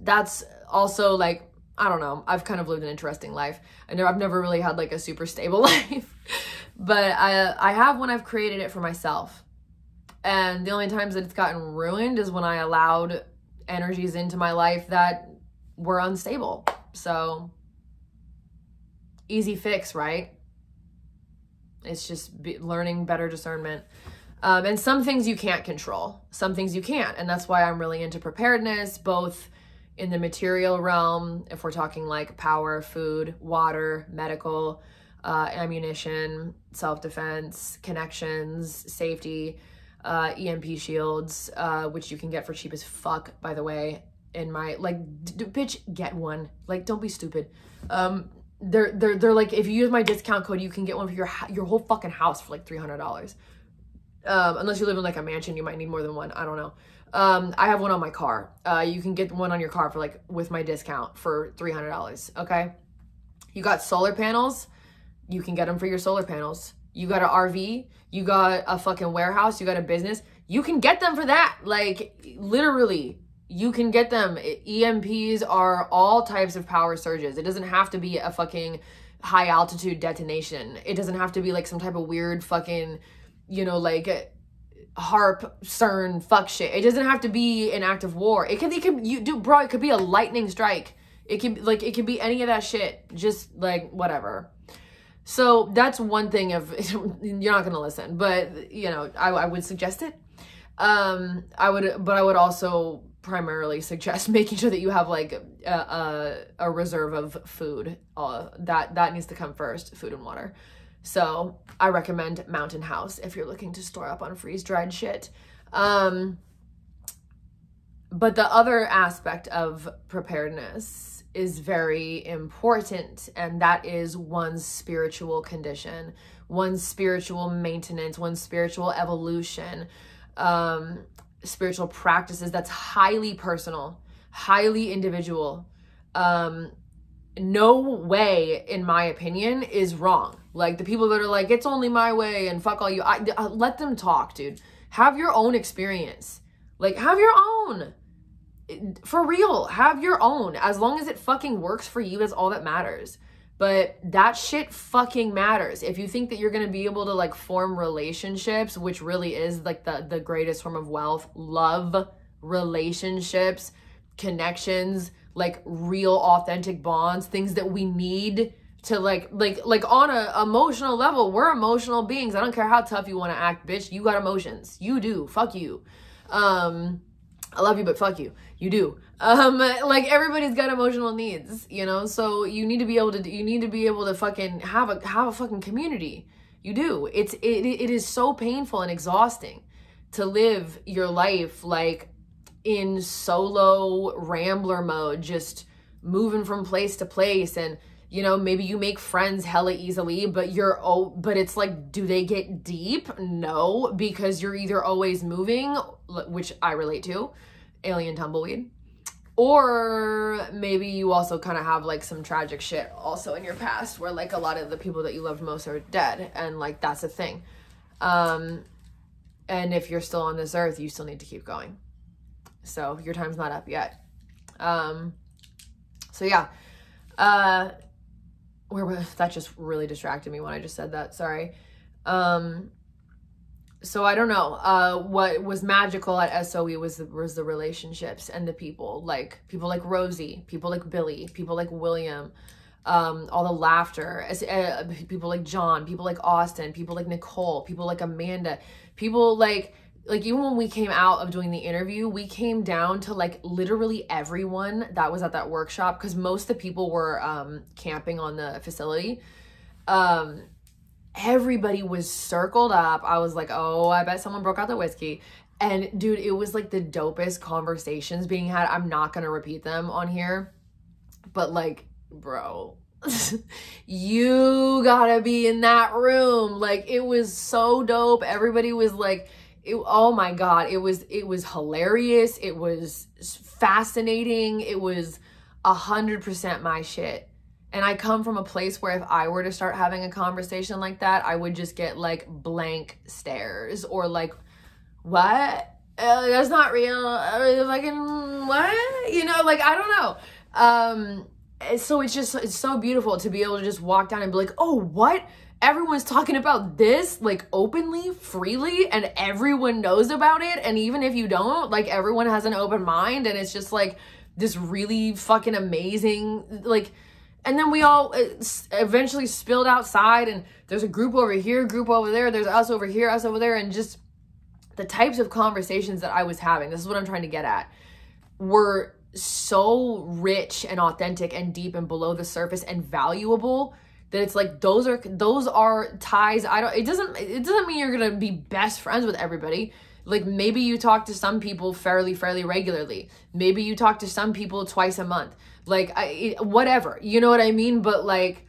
that's also like I don't know. I've kind of lived an interesting life. I know I've never really had like a super stable life, but I I have when I've created it for myself. And the only times that it's gotten ruined is when I allowed energies into my life that were unstable. So easy fix, right? It's just be, learning better discernment. Um, and some things you can't control, some things you can't. And that's why I'm really into preparedness, both in the material realm, if we're talking like power, food, water, medical, uh, ammunition, self defense, connections, safety, uh, EMP shields, uh, which you can get for cheap as fuck, by the way. In my like, bitch, get one. Like, don't be stupid. Um, they're they're they're like, if you use my discount code, you can get one for your your whole fucking house for like three hundred dollars. Um, unless you live in like a mansion, you might need more than one. I don't know. Um, I have one on my car. Uh, you can get one on your car for like with my discount for three hundred dollars. Okay. You got solar panels. You can get them for your solar panels. You got an RV. You got a fucking warehouse. You got a business. You can get them for that. Like literally, you can get them. EMPs are all types of power surges. It doesn't have to be a fucking high altitude detonation. It doesn't have to be like some type of weird fucking, you know, like HAARP, CERN fuck shit. It doesn't have to be an act of war. It could it could you do bro, it could be a lightning strike. It could like it could be any of that shit. Just like whatever. So that's one thing of you're not gonna listen, but you know, I, I would suggest it. Um I would but I would also primarily suggest making sure that you have like a, a, a reserve of food. Uh, that that needs to come first, food and water. So I recommend Mountain House if you're looking to store up on freeze dried shit. Um, but the other aspect of preparedness is very important, and that is one's spiritual condition, one's spiritual maintenance, one's spiritual evolution, um, spiritual practices. That's highly personal, highly individual. Um, no way, in my opinion, is wrong. Like the people that are like, it's only my way and fuck all you. I, I, uh, let them talk, dude. Have your own experience. Like, have your own. For real, have your own. As long as it fucking works for you, that's all that matters. But that shit fucking matters. If you think that you're gonna be able to like form relationships, which really is like the, the greatest form of wealth, love, relationships, connections, like real authentic bonds, things that we need to like like like on a emotional level we're emotional beings. I don't care how tough you want to act bitch you got emotions. You do. Fuck you. Um i love you but fuck you. You do. Um like everybody's got emotional needs you know? So you need to be able to you need to be able to fucking have a have a fucking community. You do. It's it, it is so painful and exhausting to live your life like in solo rambler mode just moving from place to place and you know maybe you make friends hella easily but you're oh but it's like do they get deep? No because you're either always moving which i relate to alien tumbleweed or maybe you also kind of have like some tragic shit also in your past where like a lot of the people that you loved most are dead and like that's a thing. Um and if you're still on this earth you still need to keep going. So your time's not up yet. Um so yeah. Uh where that just really distracted me when I just said that. Sorry. Um so I don't know. Uh what was magical at SOE was the, was the relationships and the people. Like people like Rosie, people like Billy, people like William, um all the laughter. Uh, people like John, people like Austin, people like Nicole, people like Amanda, people like like even when we came out of doing the interview, we came down to like literally everyone that was at that workshop because most of the people were um, camping on the facility. Um, everybody was circled up. I was like, oh, I bet someone broke out the whiskey. And dude, it was like the dopest conversations being had. I'm not gonna repeat them on here, but like, bro, you gotta be in that room. Like it was so dope. Everybody was like, it, oh my god, it was it was hilarious. It was fascinating. It was a hundred percent my shit. And I come from a place where if I were to start having a conversation like that, I would just get like blank stares or like, what? Uh, that's not real. Uh, like, what? You know, like, I don't know. Um, so it's just, it's so beautiful to be able to just walk down and be like, oh, what? Everyone's talking about this like openly, freely, and everyone knows about it. And even if you don't, like, everyone has an open mind, and it's just like this really fucking amazing, like, and then we all uh, eventually spilled outside and there's a group over here group over there there's us over here us over there and just the types of conversations that i was having this is what i'm trying to get at were so rich and authentic and deep and below the surface and valuable that it's like those are those are ties i don't it doesn't it doesn't mean you're gonna be best friends with everybody. Like maybe you talk to some people fairly fairly regularly. Maybe you talk to some people twice a month. Like I, whatever you know what i mean? But like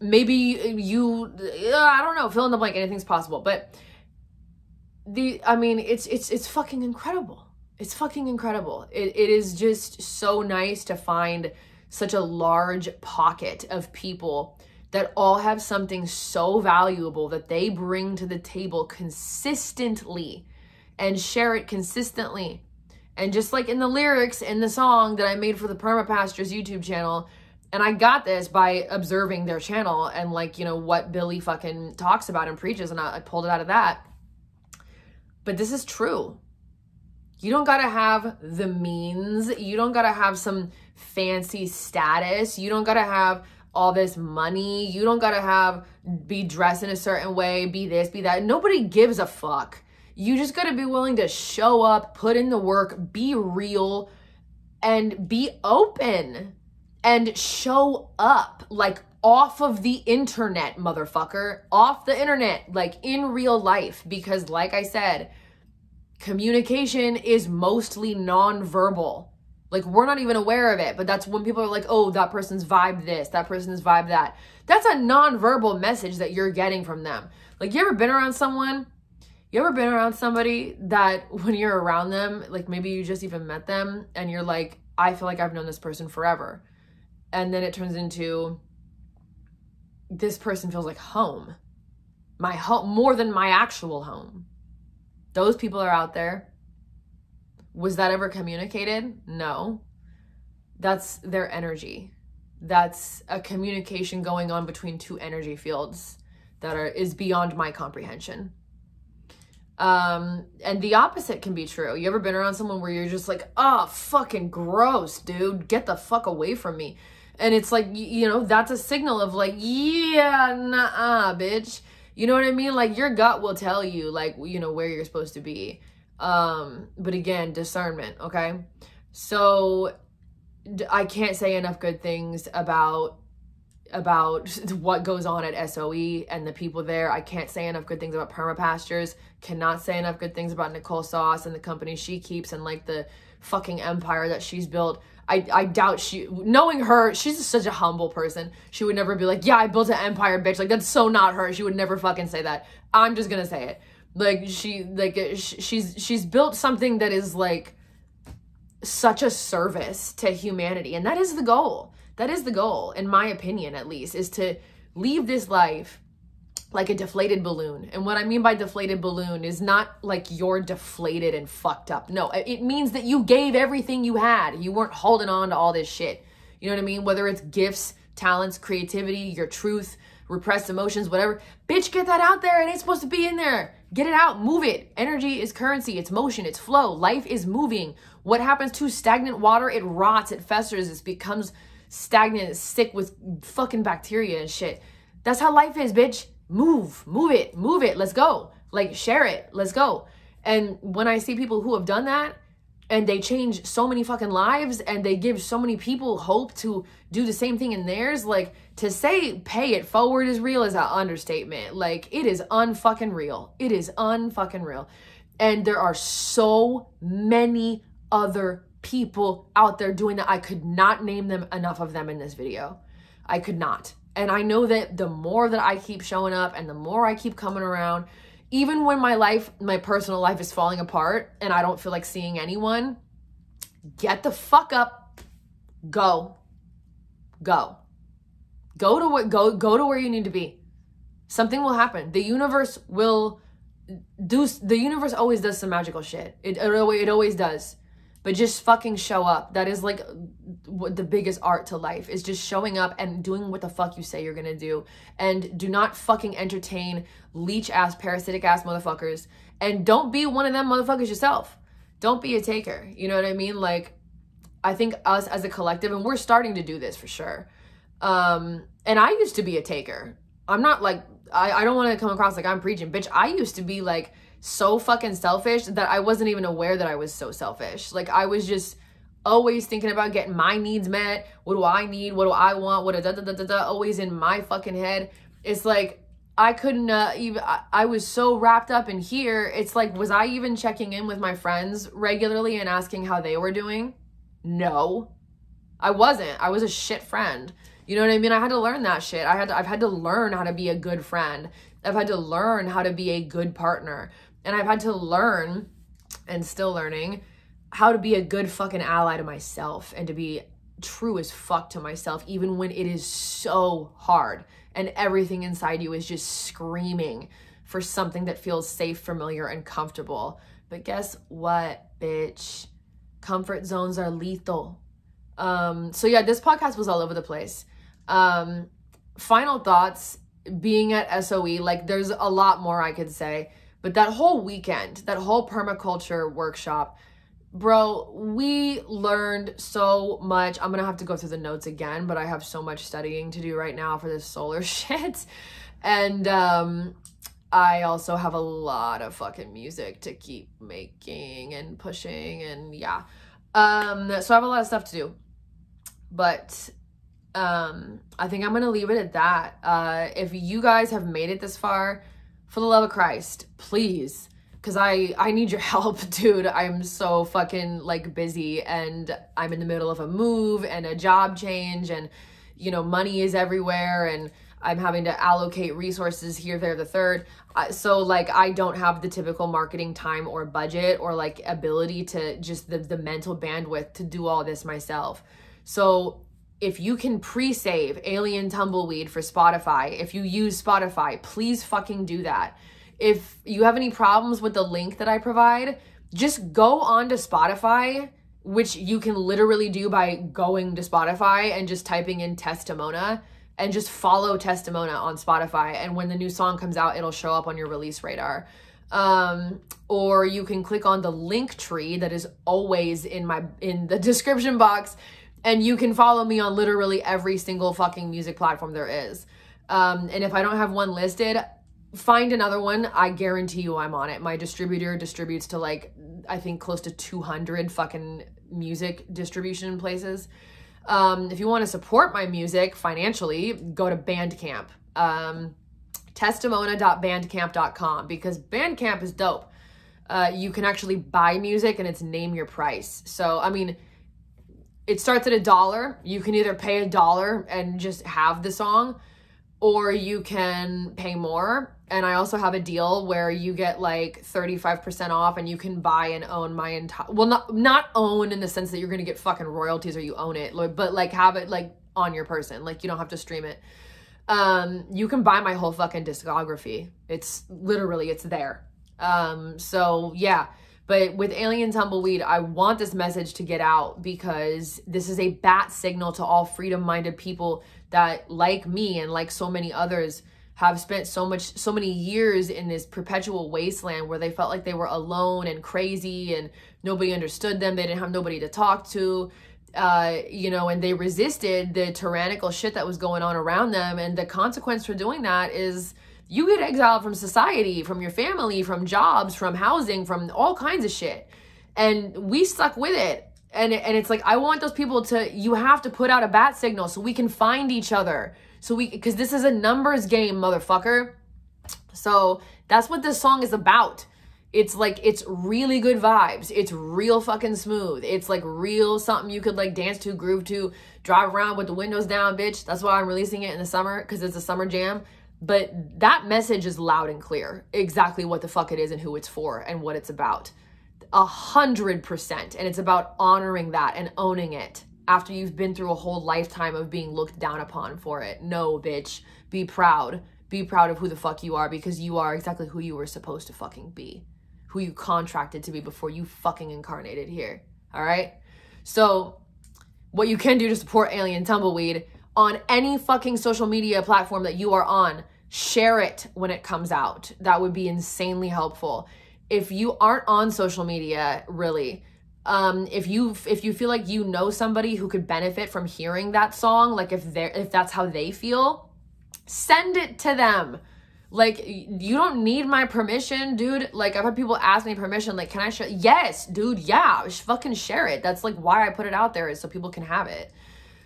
maybe you uh, i don't know fill in the blank anything's possible. But the i mean it's it's it's fucking incredible. It's fucking incredible. It, it is just so nice to find such a large pocket of people that all have something so valuable that they bring to the table consistently and share it consistently and just like in the lyrics in the song that I made for the Perma Pastures YouTube channel, and I got this by observing their channel and like, you know, what Billy fucking talks about and preaches, and I, I pulled it out of that. But this is true. You don't gotta have the means. You don't gotta have some fancy status. You don't gotta have all this money. You don't gotta have, be dressed in a certain way, be this, be that. Nobody gives a fuck. You just got to be willing to show up, put in the work, be real, and be open and show up like off of the internet, motherfucker. Off the internet, like in real life. Because, like I said, communication is mostly nonverbal. Like, we're not even aware of it, but that's when people are like, oh, that person's vibe this, that person's vibe that. That's a nonverbal message that you're getting from them. Like, you ever been around someone you ever been around somebody that when you're around them, like maybe you just even met them and you're like, I feel like I've known this person forever. And then it turns into this person feels like home. My home more than my actual home. Those people are out there. Was that ever communicated? No. That's their energy. That's a communication going on between two energy fields that are is beyond my comprehension. Um, and the opposite can be true. You ever been around someone where you're just like, oh, fucking gross, dude. Get the fuck away from me. And it's like, you know, that's a signal of like, yeah, nah, bitch. You know what I mean? Like your gut will tell you like, you know, where you're supposed to be. Um, but again, discernment, okay? So I can't say enough good things about about what goes on at SOE and the people there. I can't say enough good things about Perma Pastures. Cannot say enough good things about Nicole Sauce and the company she keeps and like the fucking empire that she's built. I, I doubt she, knowing her, she's such a humble person. She would never be like, yeah, I built an empire, bitch. Like, that's so not her. She would never fucking say that. I'm just gonna say it. Like, she, like, uh, she's, she's built something that is like such a service to humanity. And that is the goal that is the goal, in my opinion, at least, is to leave this life like a deflated balloon. And what I mean by deflated balloon is not like you're deflated and fucked up. No, it means that you gave everything you had. You weren't holding on to all this shit. You know what I mean? Whether it's gifts, talents, creativity, your truth, repressed emotions, whatever. Bitch, get that out there. It ain't supposed to be in there. Get it out. Move it. Energy is currency. It's motion. It's flow. Life is moving. What happens to stagnant water? It rots. It festers. It becomes stagnant, sick with fucking bacteria and shit. That's how life is, bitch. Move, move it, move it. Let's go. Like, share it. Let's go. And when I see people who have done that and they change so many fucking lives and they give so many people hope to do the same thing in theirs, like, to say pay it forward is real is an understatement. Like, it is unfucking real. It is unfucking real. And there are so many other people out there doing that. I could not name them enough of them in this video. I could not. And I know that the more that I keep showing up and the more I keep coming around, even when my life, my personal life is falling apart and I don't feel like seeing anyone, get the fuck up, go. Go. Go to what go go to where you need to be. Something will happen. The universe will do the universe always does some magical shit. It it, it always does. But just fucking show up. That is like the biggest art to life is just showing up and doing what the fuck you say you're gonna do. And do not fucking entertain leech ass, parasitic ass motherfuckers. And don't be one of them motherfuckers yourself. Don't be a taker. You know what I mean? Like, I think us as a collective, and we're starting to do this for sure. Um, and I used to be a taker. I'm not like I, I don't want to come across like I'm preaching, bitch. I used to be like so fucking selfish that I wasn't even aware that I was so selfish. Like I was just always thinking about getting my needs met. What do I need? What do I want? What da da da da da? Always in my fucking head. It's like I couldn't uh, even. I, I was so wrapped up in here. It's like, was I even checking in with my friends regularly and asking how they were doing? No, I wasn't. I was a shit friend. You know what I mean? I had to learn that shit. I had to, I've had to learn how to be a good friend. I've had to learn how to be a good partner. And I've had to learn and still learning how to be a good fucking ally to myself and to be true as fuck to myself, even when it is so hard and everything inside you is just screaming for something that feels safe, familiar, and comfortable. But guess what, bitch? Comfort zones are lethal. Um, so yeah, this podcast was all over the place. Um, final thoughts being at SOE, like there's a lot more I could say, but that whole weekend, that whole permaculture workshop, bro, we learned so much. I'm gonna have to go through the notes again, but I have so much studying to do right now for this solar shit. And um I also have a lot of fucking music to keep making and pushing and yeah. Um so I have a lot of stuff to do. But um I think I'm going to leave it at that. Uh if you guys have made it this far, for the love of Christ, please because I I need your help, dude. I'm so fucking like busy and I'm in the middle of a move and a job change and you know, money is everywhere and I'm having to allocate resources here, there, the third. Uh, so like I don't have the typical marketing time or budget or like ability to just the the mental bandwidth to do all this myself. So if you can pre-save Alien Tumbleweed for Spotify, if you use Spotify, please fucking do that if you have any problems with the link that I provide, just go on to Spotify, which you can literally do by going to Spotify and just typing in Tess Tamona and just follow Tess Tamona on Spotify. And when the new song comes out, it'll show up on your release radar. Um, or you can click on the Linktree that is always in my in the description box and you can follow me on literally every single fucking music platform there is. Um, and if I don't have one listed, find another one. I guarantee you I'm on it. My distributor distributes to like, I think close to 200 fucking music distribution places. Um, if you want to support my music financially, go to Bandcamp. Um, tesstamona.bandcamp.com because Bandcamp is dope. Uh, you can actually buy music and it's name your price. So, I mean, it starts at a dollar. You can either pay a dollar and just have the song, or you can pay more. And I also have a deal where you get like 35% off and you can buy and own my entire well not not own in the sense that you're going to get fucking royalties or you own it but like have it like on your person. Like you don't have to stream it. Um you can buy my whole fucking discography. It's literally it's there. Um so yeah but with Alien Tumbleweed, I want this message to get out because this is a bat signal to all freedom minded people that, like me and like so many others, have spent so much so many years in this perpetual wasteland where they felt like they were alone and crazy and nobody understood them. They didn't have nobody to talk to uh, you know and they resisted the tyrannical shit that was going on around them. And the consequence for doing that is you get exiled from society from your family from jobs from housing from all kinds of shit and we stuck with it and and it's like I want those people to you have to put out a bat signal so we can find each other so we, because this is a numbers game, motherfucker. So that's what this song is about. It's like it's really good vibes. It's real fucking smooth. It's like real something you could like dance to, groove to, drive around with the windows down, bitch. That's why I'm releasing it in the summer because it's a summer jam. But that message is loud and clear. Exactly what the fuck it is and who it's for and what it's about. A hundred percent. And it's about honoring that and owning it after you've been through a whole lifetime of being looked down upon for it. No, bitch. Be proud. Be proud of who the fuck you are because you are exactly who you were supposed to fucking be. Who you contracted to be before you fucking incarnated here. All right? So, what you can do to support Alien Tumbleweed on any fucking social media platform that you are on, share it when it comes out. That would be insanely helpful. If you aren't on social media, really, um, if you if you feel like you know somebody who could benefit from hearing that song, like if they if that's how they feel, send it to them. Like you don't need my permission, dude. Like I've had people ask me permission, like, can I share? Yes, dude. Yeah, fucking share it. That's like why I put it out there is so people can have it.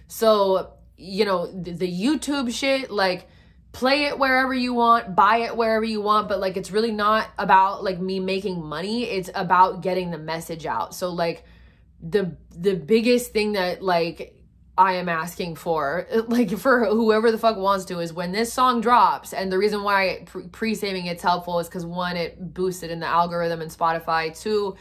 So you know the, the YouTube shit, like play it wherever you want, buy it wherever you want, but like it's really not about like me making money. It's about getting the message out. So like the the biggest thing that like I am asking for, like for whoever the fuck wants to, is when this song drops. And the reason why pre saving it's helpful is because one, it boosted in the algorithm in Spotify. Two,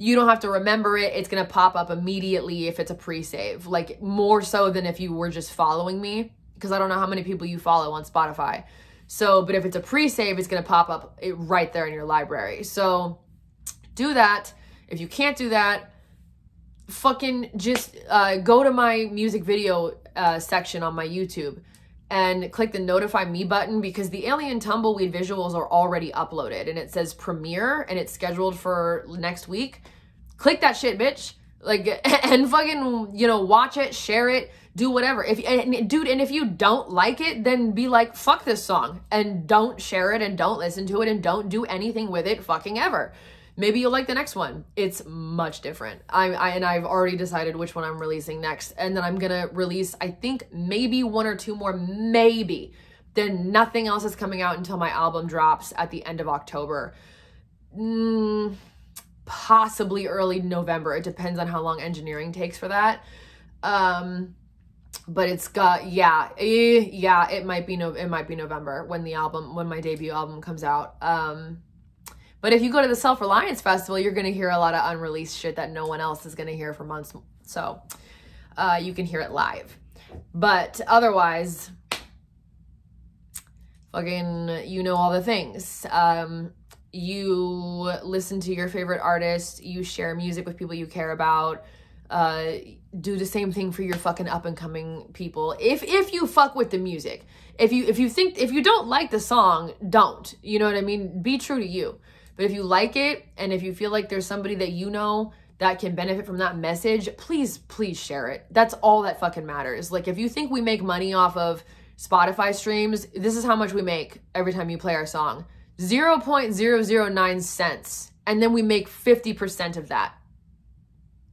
you don't have to remember it. It's going to pop up immediately if it's a pre save, like more so than if you were just following me because I don't know how many people you follow on Spotify. So, but if it's a pre-save, it's going to pop up right there in your library. So, do that. If you can't do that, fucking just uh, go to my music video uh, section on my YouTube and click the notify me button because the alien tumbleweed visuals are already uploaded and it says premiere and it's scheduled for next week. Click that shit, bitch. Like, and fucking, you know, watch it, share it, do whatever. If and, dude, and if you don't like it, then be like, fuck this song and don't share it and don't listen to it and don't do anything with it fucking ever. Maybe you'll like the next one. It's much different. I, I and I've already decided which one I'm releasing next, and then I'm gonna release. I think maybe one or two more, maybe. Then nothing else is coming out until my album drops at the end of October. Mm, possibly early November. It depends on how long engineering takes for that. Um, but it's got yeah, eh, yeah. It might be no, it might be November when the album when my debut album comes out. Um, but if you go to the Self Reliance Festival, you're gonna hear a lot of unreleased shit that no one else is gonna hear for months. So uh, you can hear it live. But otherwise, fucking, you know all the things. Um, you listen to your favorite artists, you share music with people you care about, uh, do the same thing for your fucking up and coming people. If if you fuck with the music, if you if you think if you don't like the song, don't. You know what I mean? Be true to you. But if you like it and if you feel like there's somebody that you know that can benefit from that message, please please share it. That's all that fucking matters. Like if you think we make money off of Spotify streams, this is how much we make every time you play our song. 0.009 cents. And then we make 50% of that.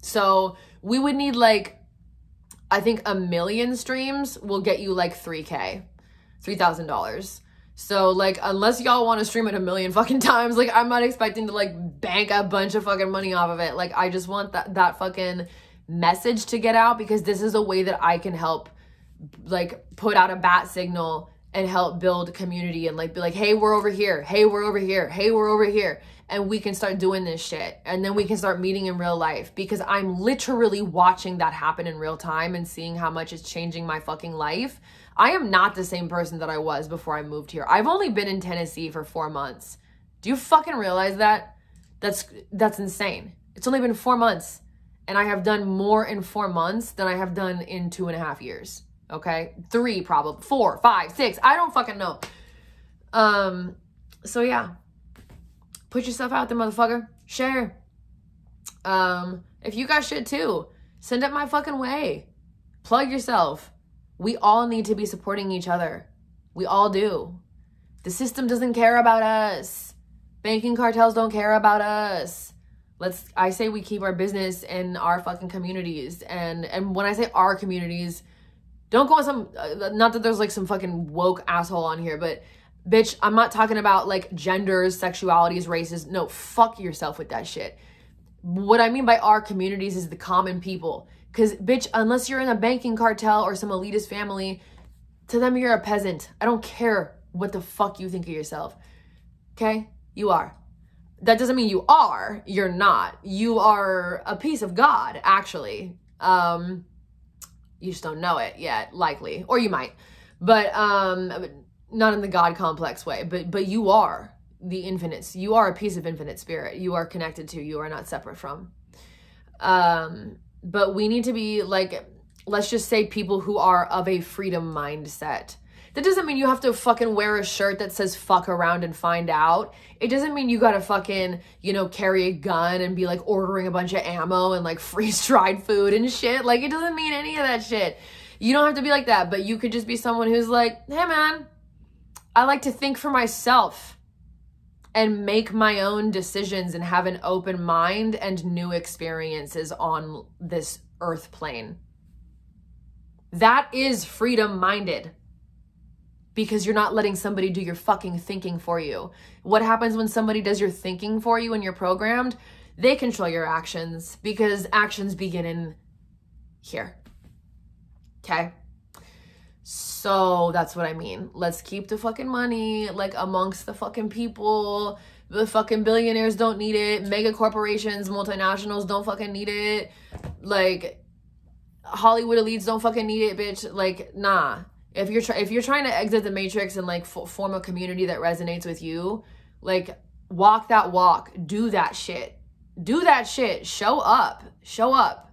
So we would need like, I think a million streams will get you like 3K, $3,000. So like, unless y'all want to stream it a million fucking times, like I'm not expecting to like bank a bunch of fucking money off of it. Like I just want that, that fucking message to get out because this is a way that I can help like put out a bat signal and help build community and like be like, hey, we're over here. Hey, we're over here. Hey, we're over here. And we can start doing this shit. And then we can start meeting in real life because I'm literally watching that happen in real time and seeing how much it's changing my fucking life. I am not the same person that I was before I moved here. I've only been in Tennessee for four months. Do you fucking realize that? That's that's insane. It's only been four months. And I have done more in four months than I have done in two and a half years. Okay. Three, probably four, five, six. I don't fucking know. Um, so yeah. Put yourself out there, motherfucker. Share. Um, if you got shit too, send it my fucking way. Plug yourself. We all need to be supporting each other. We all do. The system doesn't care about us. Banking cartels don't care about us. Let's I say we keep our business in our fucking communities and and when I say our communities, don't go on some, uh, not that there's like some fucking woke asshole on here, but Bitch, I'm not talking about like genders, sexualities, races. No, fuck yourself with that shit. What I mean by our communities is the common people. Because, bitch, unless you're in a banking cartel or some elitist family, to them you're a peasant. I don't care what the fuck you think of yourself. Okay? You are. That doesn't mean you are. You're not. You are a piece of God, actually. Um, you just don't know it yet, likely. Or you might. But um not in the God complex way, but but you are the infinite. You are a piece of infinite spirit. You are connected to. You are not separate from. Um, but we need to be like, let's just say people who are of a freedom mindset. That doesn't mean you have to fucking wear a shirt that says fuck around and find out. It doesn't mean you gotta fucking, you know, carry a gun and be like ordering a bunch of ammo and like freeze dried food and shit. Like, it doesn't mean any of that shit. You don't have to be like that, but you could just be someone who's like, hey man, I like to think for myself and make my own decisions and have an open mind and new experiences on this earth plane. That is freedom minded because you're not letting somebody do your fucking thinking for you. What happens when somebody does your thinking for you and you're programmed? They control your actions because actions begin in here. Okay? So that's what I mean. Let's keep the fucking money like amongst the fucking people. The fucking billionaires don't need it. Mega corporations, multinationals don't fucking need it. Like Hollywood elites don't fucking need it, bitch. Like nah. If you're if you're trying to exit the matrix and like form a community that resonates with you, like walk that walk, do that shit. Do that shit. Show up. Show up.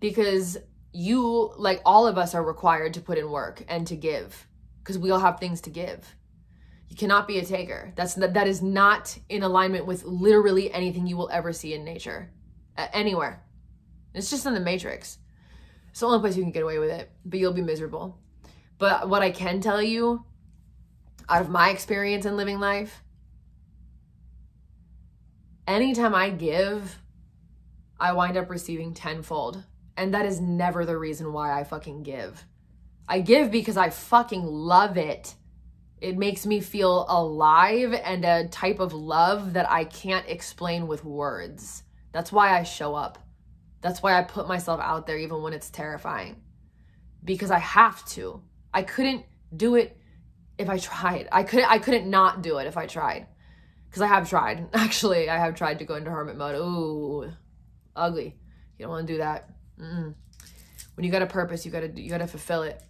Because you like all of us are required to put in work and to give because we all have things to give. You cannot be a taker. That's that is not in alignment with literally anything you will ever see in nature anywhere. It's just in the matrix. It's the only place you can get away with it but you'll be miserable. But what i can tell you out of my experience in living life anytime i give i wind up receiving tenfold and that is never the reason why I fucking give. I give because I fucking love it. It makes me feel alive and a type of love that I can't explain with words. That's why I show up. That's why I put myself out there even when it's terrifying. Because I have to. I couldn't do it if I tried. I couldn't I couldn't not do it if I tried. Cuz I have tried. Actually, I have tried to go into hermit mode. Ooh. Ugly. You don't want to do that. Mm-mm. When you got a purpose, you gotta you gotta fulfill it.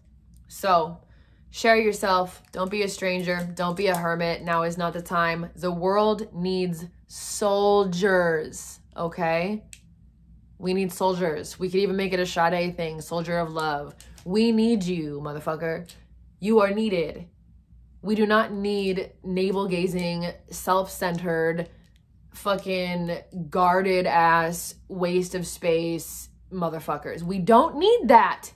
So share yourself. Don't be a stranger. Don't be a hermit. Now is not the time. The world needs soldiers. Okay. We need soldiers. We could even make it a Sade thing. Soldier of love. We need you, motherfucker. You are needed. We do not need navel gazing, self centered, fucking guarded ass waste of space motherfuckers. We don't need that.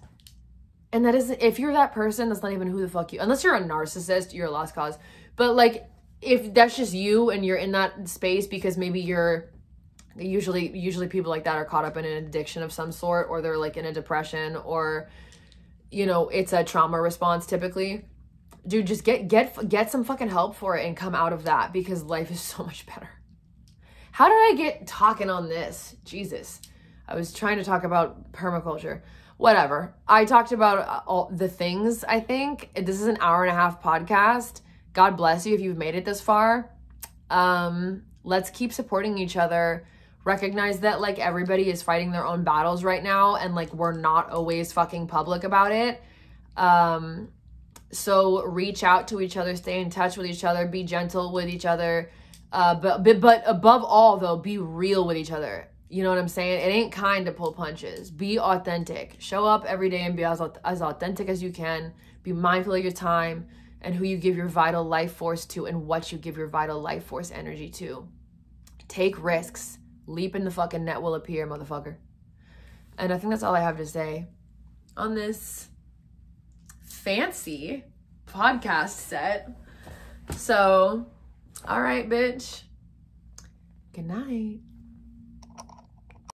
And that is, if you're that person, that's not even who the fuck you, unless you're a narcissist, you're a lost cause. But like, if that's just you and you're in that space because maybe you're, usually, usually people like that are caught up in an addiction of some sort, or they're like in a depression, or, you know, it's a trauma response typically. Dude, just get, get, get some fucking help for it and come out of that because life is so much better. How did I get talking on this? Jesus. I was trying to talk about permaculture. Whatever. I talked about uh, all the things, I think. This is an hour and a half podcast. God bless you if you've made it this far. Um, let's keep supporting each other. Recognize that like everybody is fighting their own battles right now and like we're not always fucking public about it. Um, so reach out to each other, stay in touch with each other, be gentle with each other. Uh, but, but but above all though, be real with each other you know what I'm saying? It ain't kind to pull punches. Be authentic. Show up every day and be as, as authentic as you can. Be mindful of your time and who you give your vital life force to and what you give your vital life force energy to. Take risks. Leap in the fucking net will appear, motherfucker. And I think that's all I have to say on this fancy podcast set. So, all right, bitch. Good night.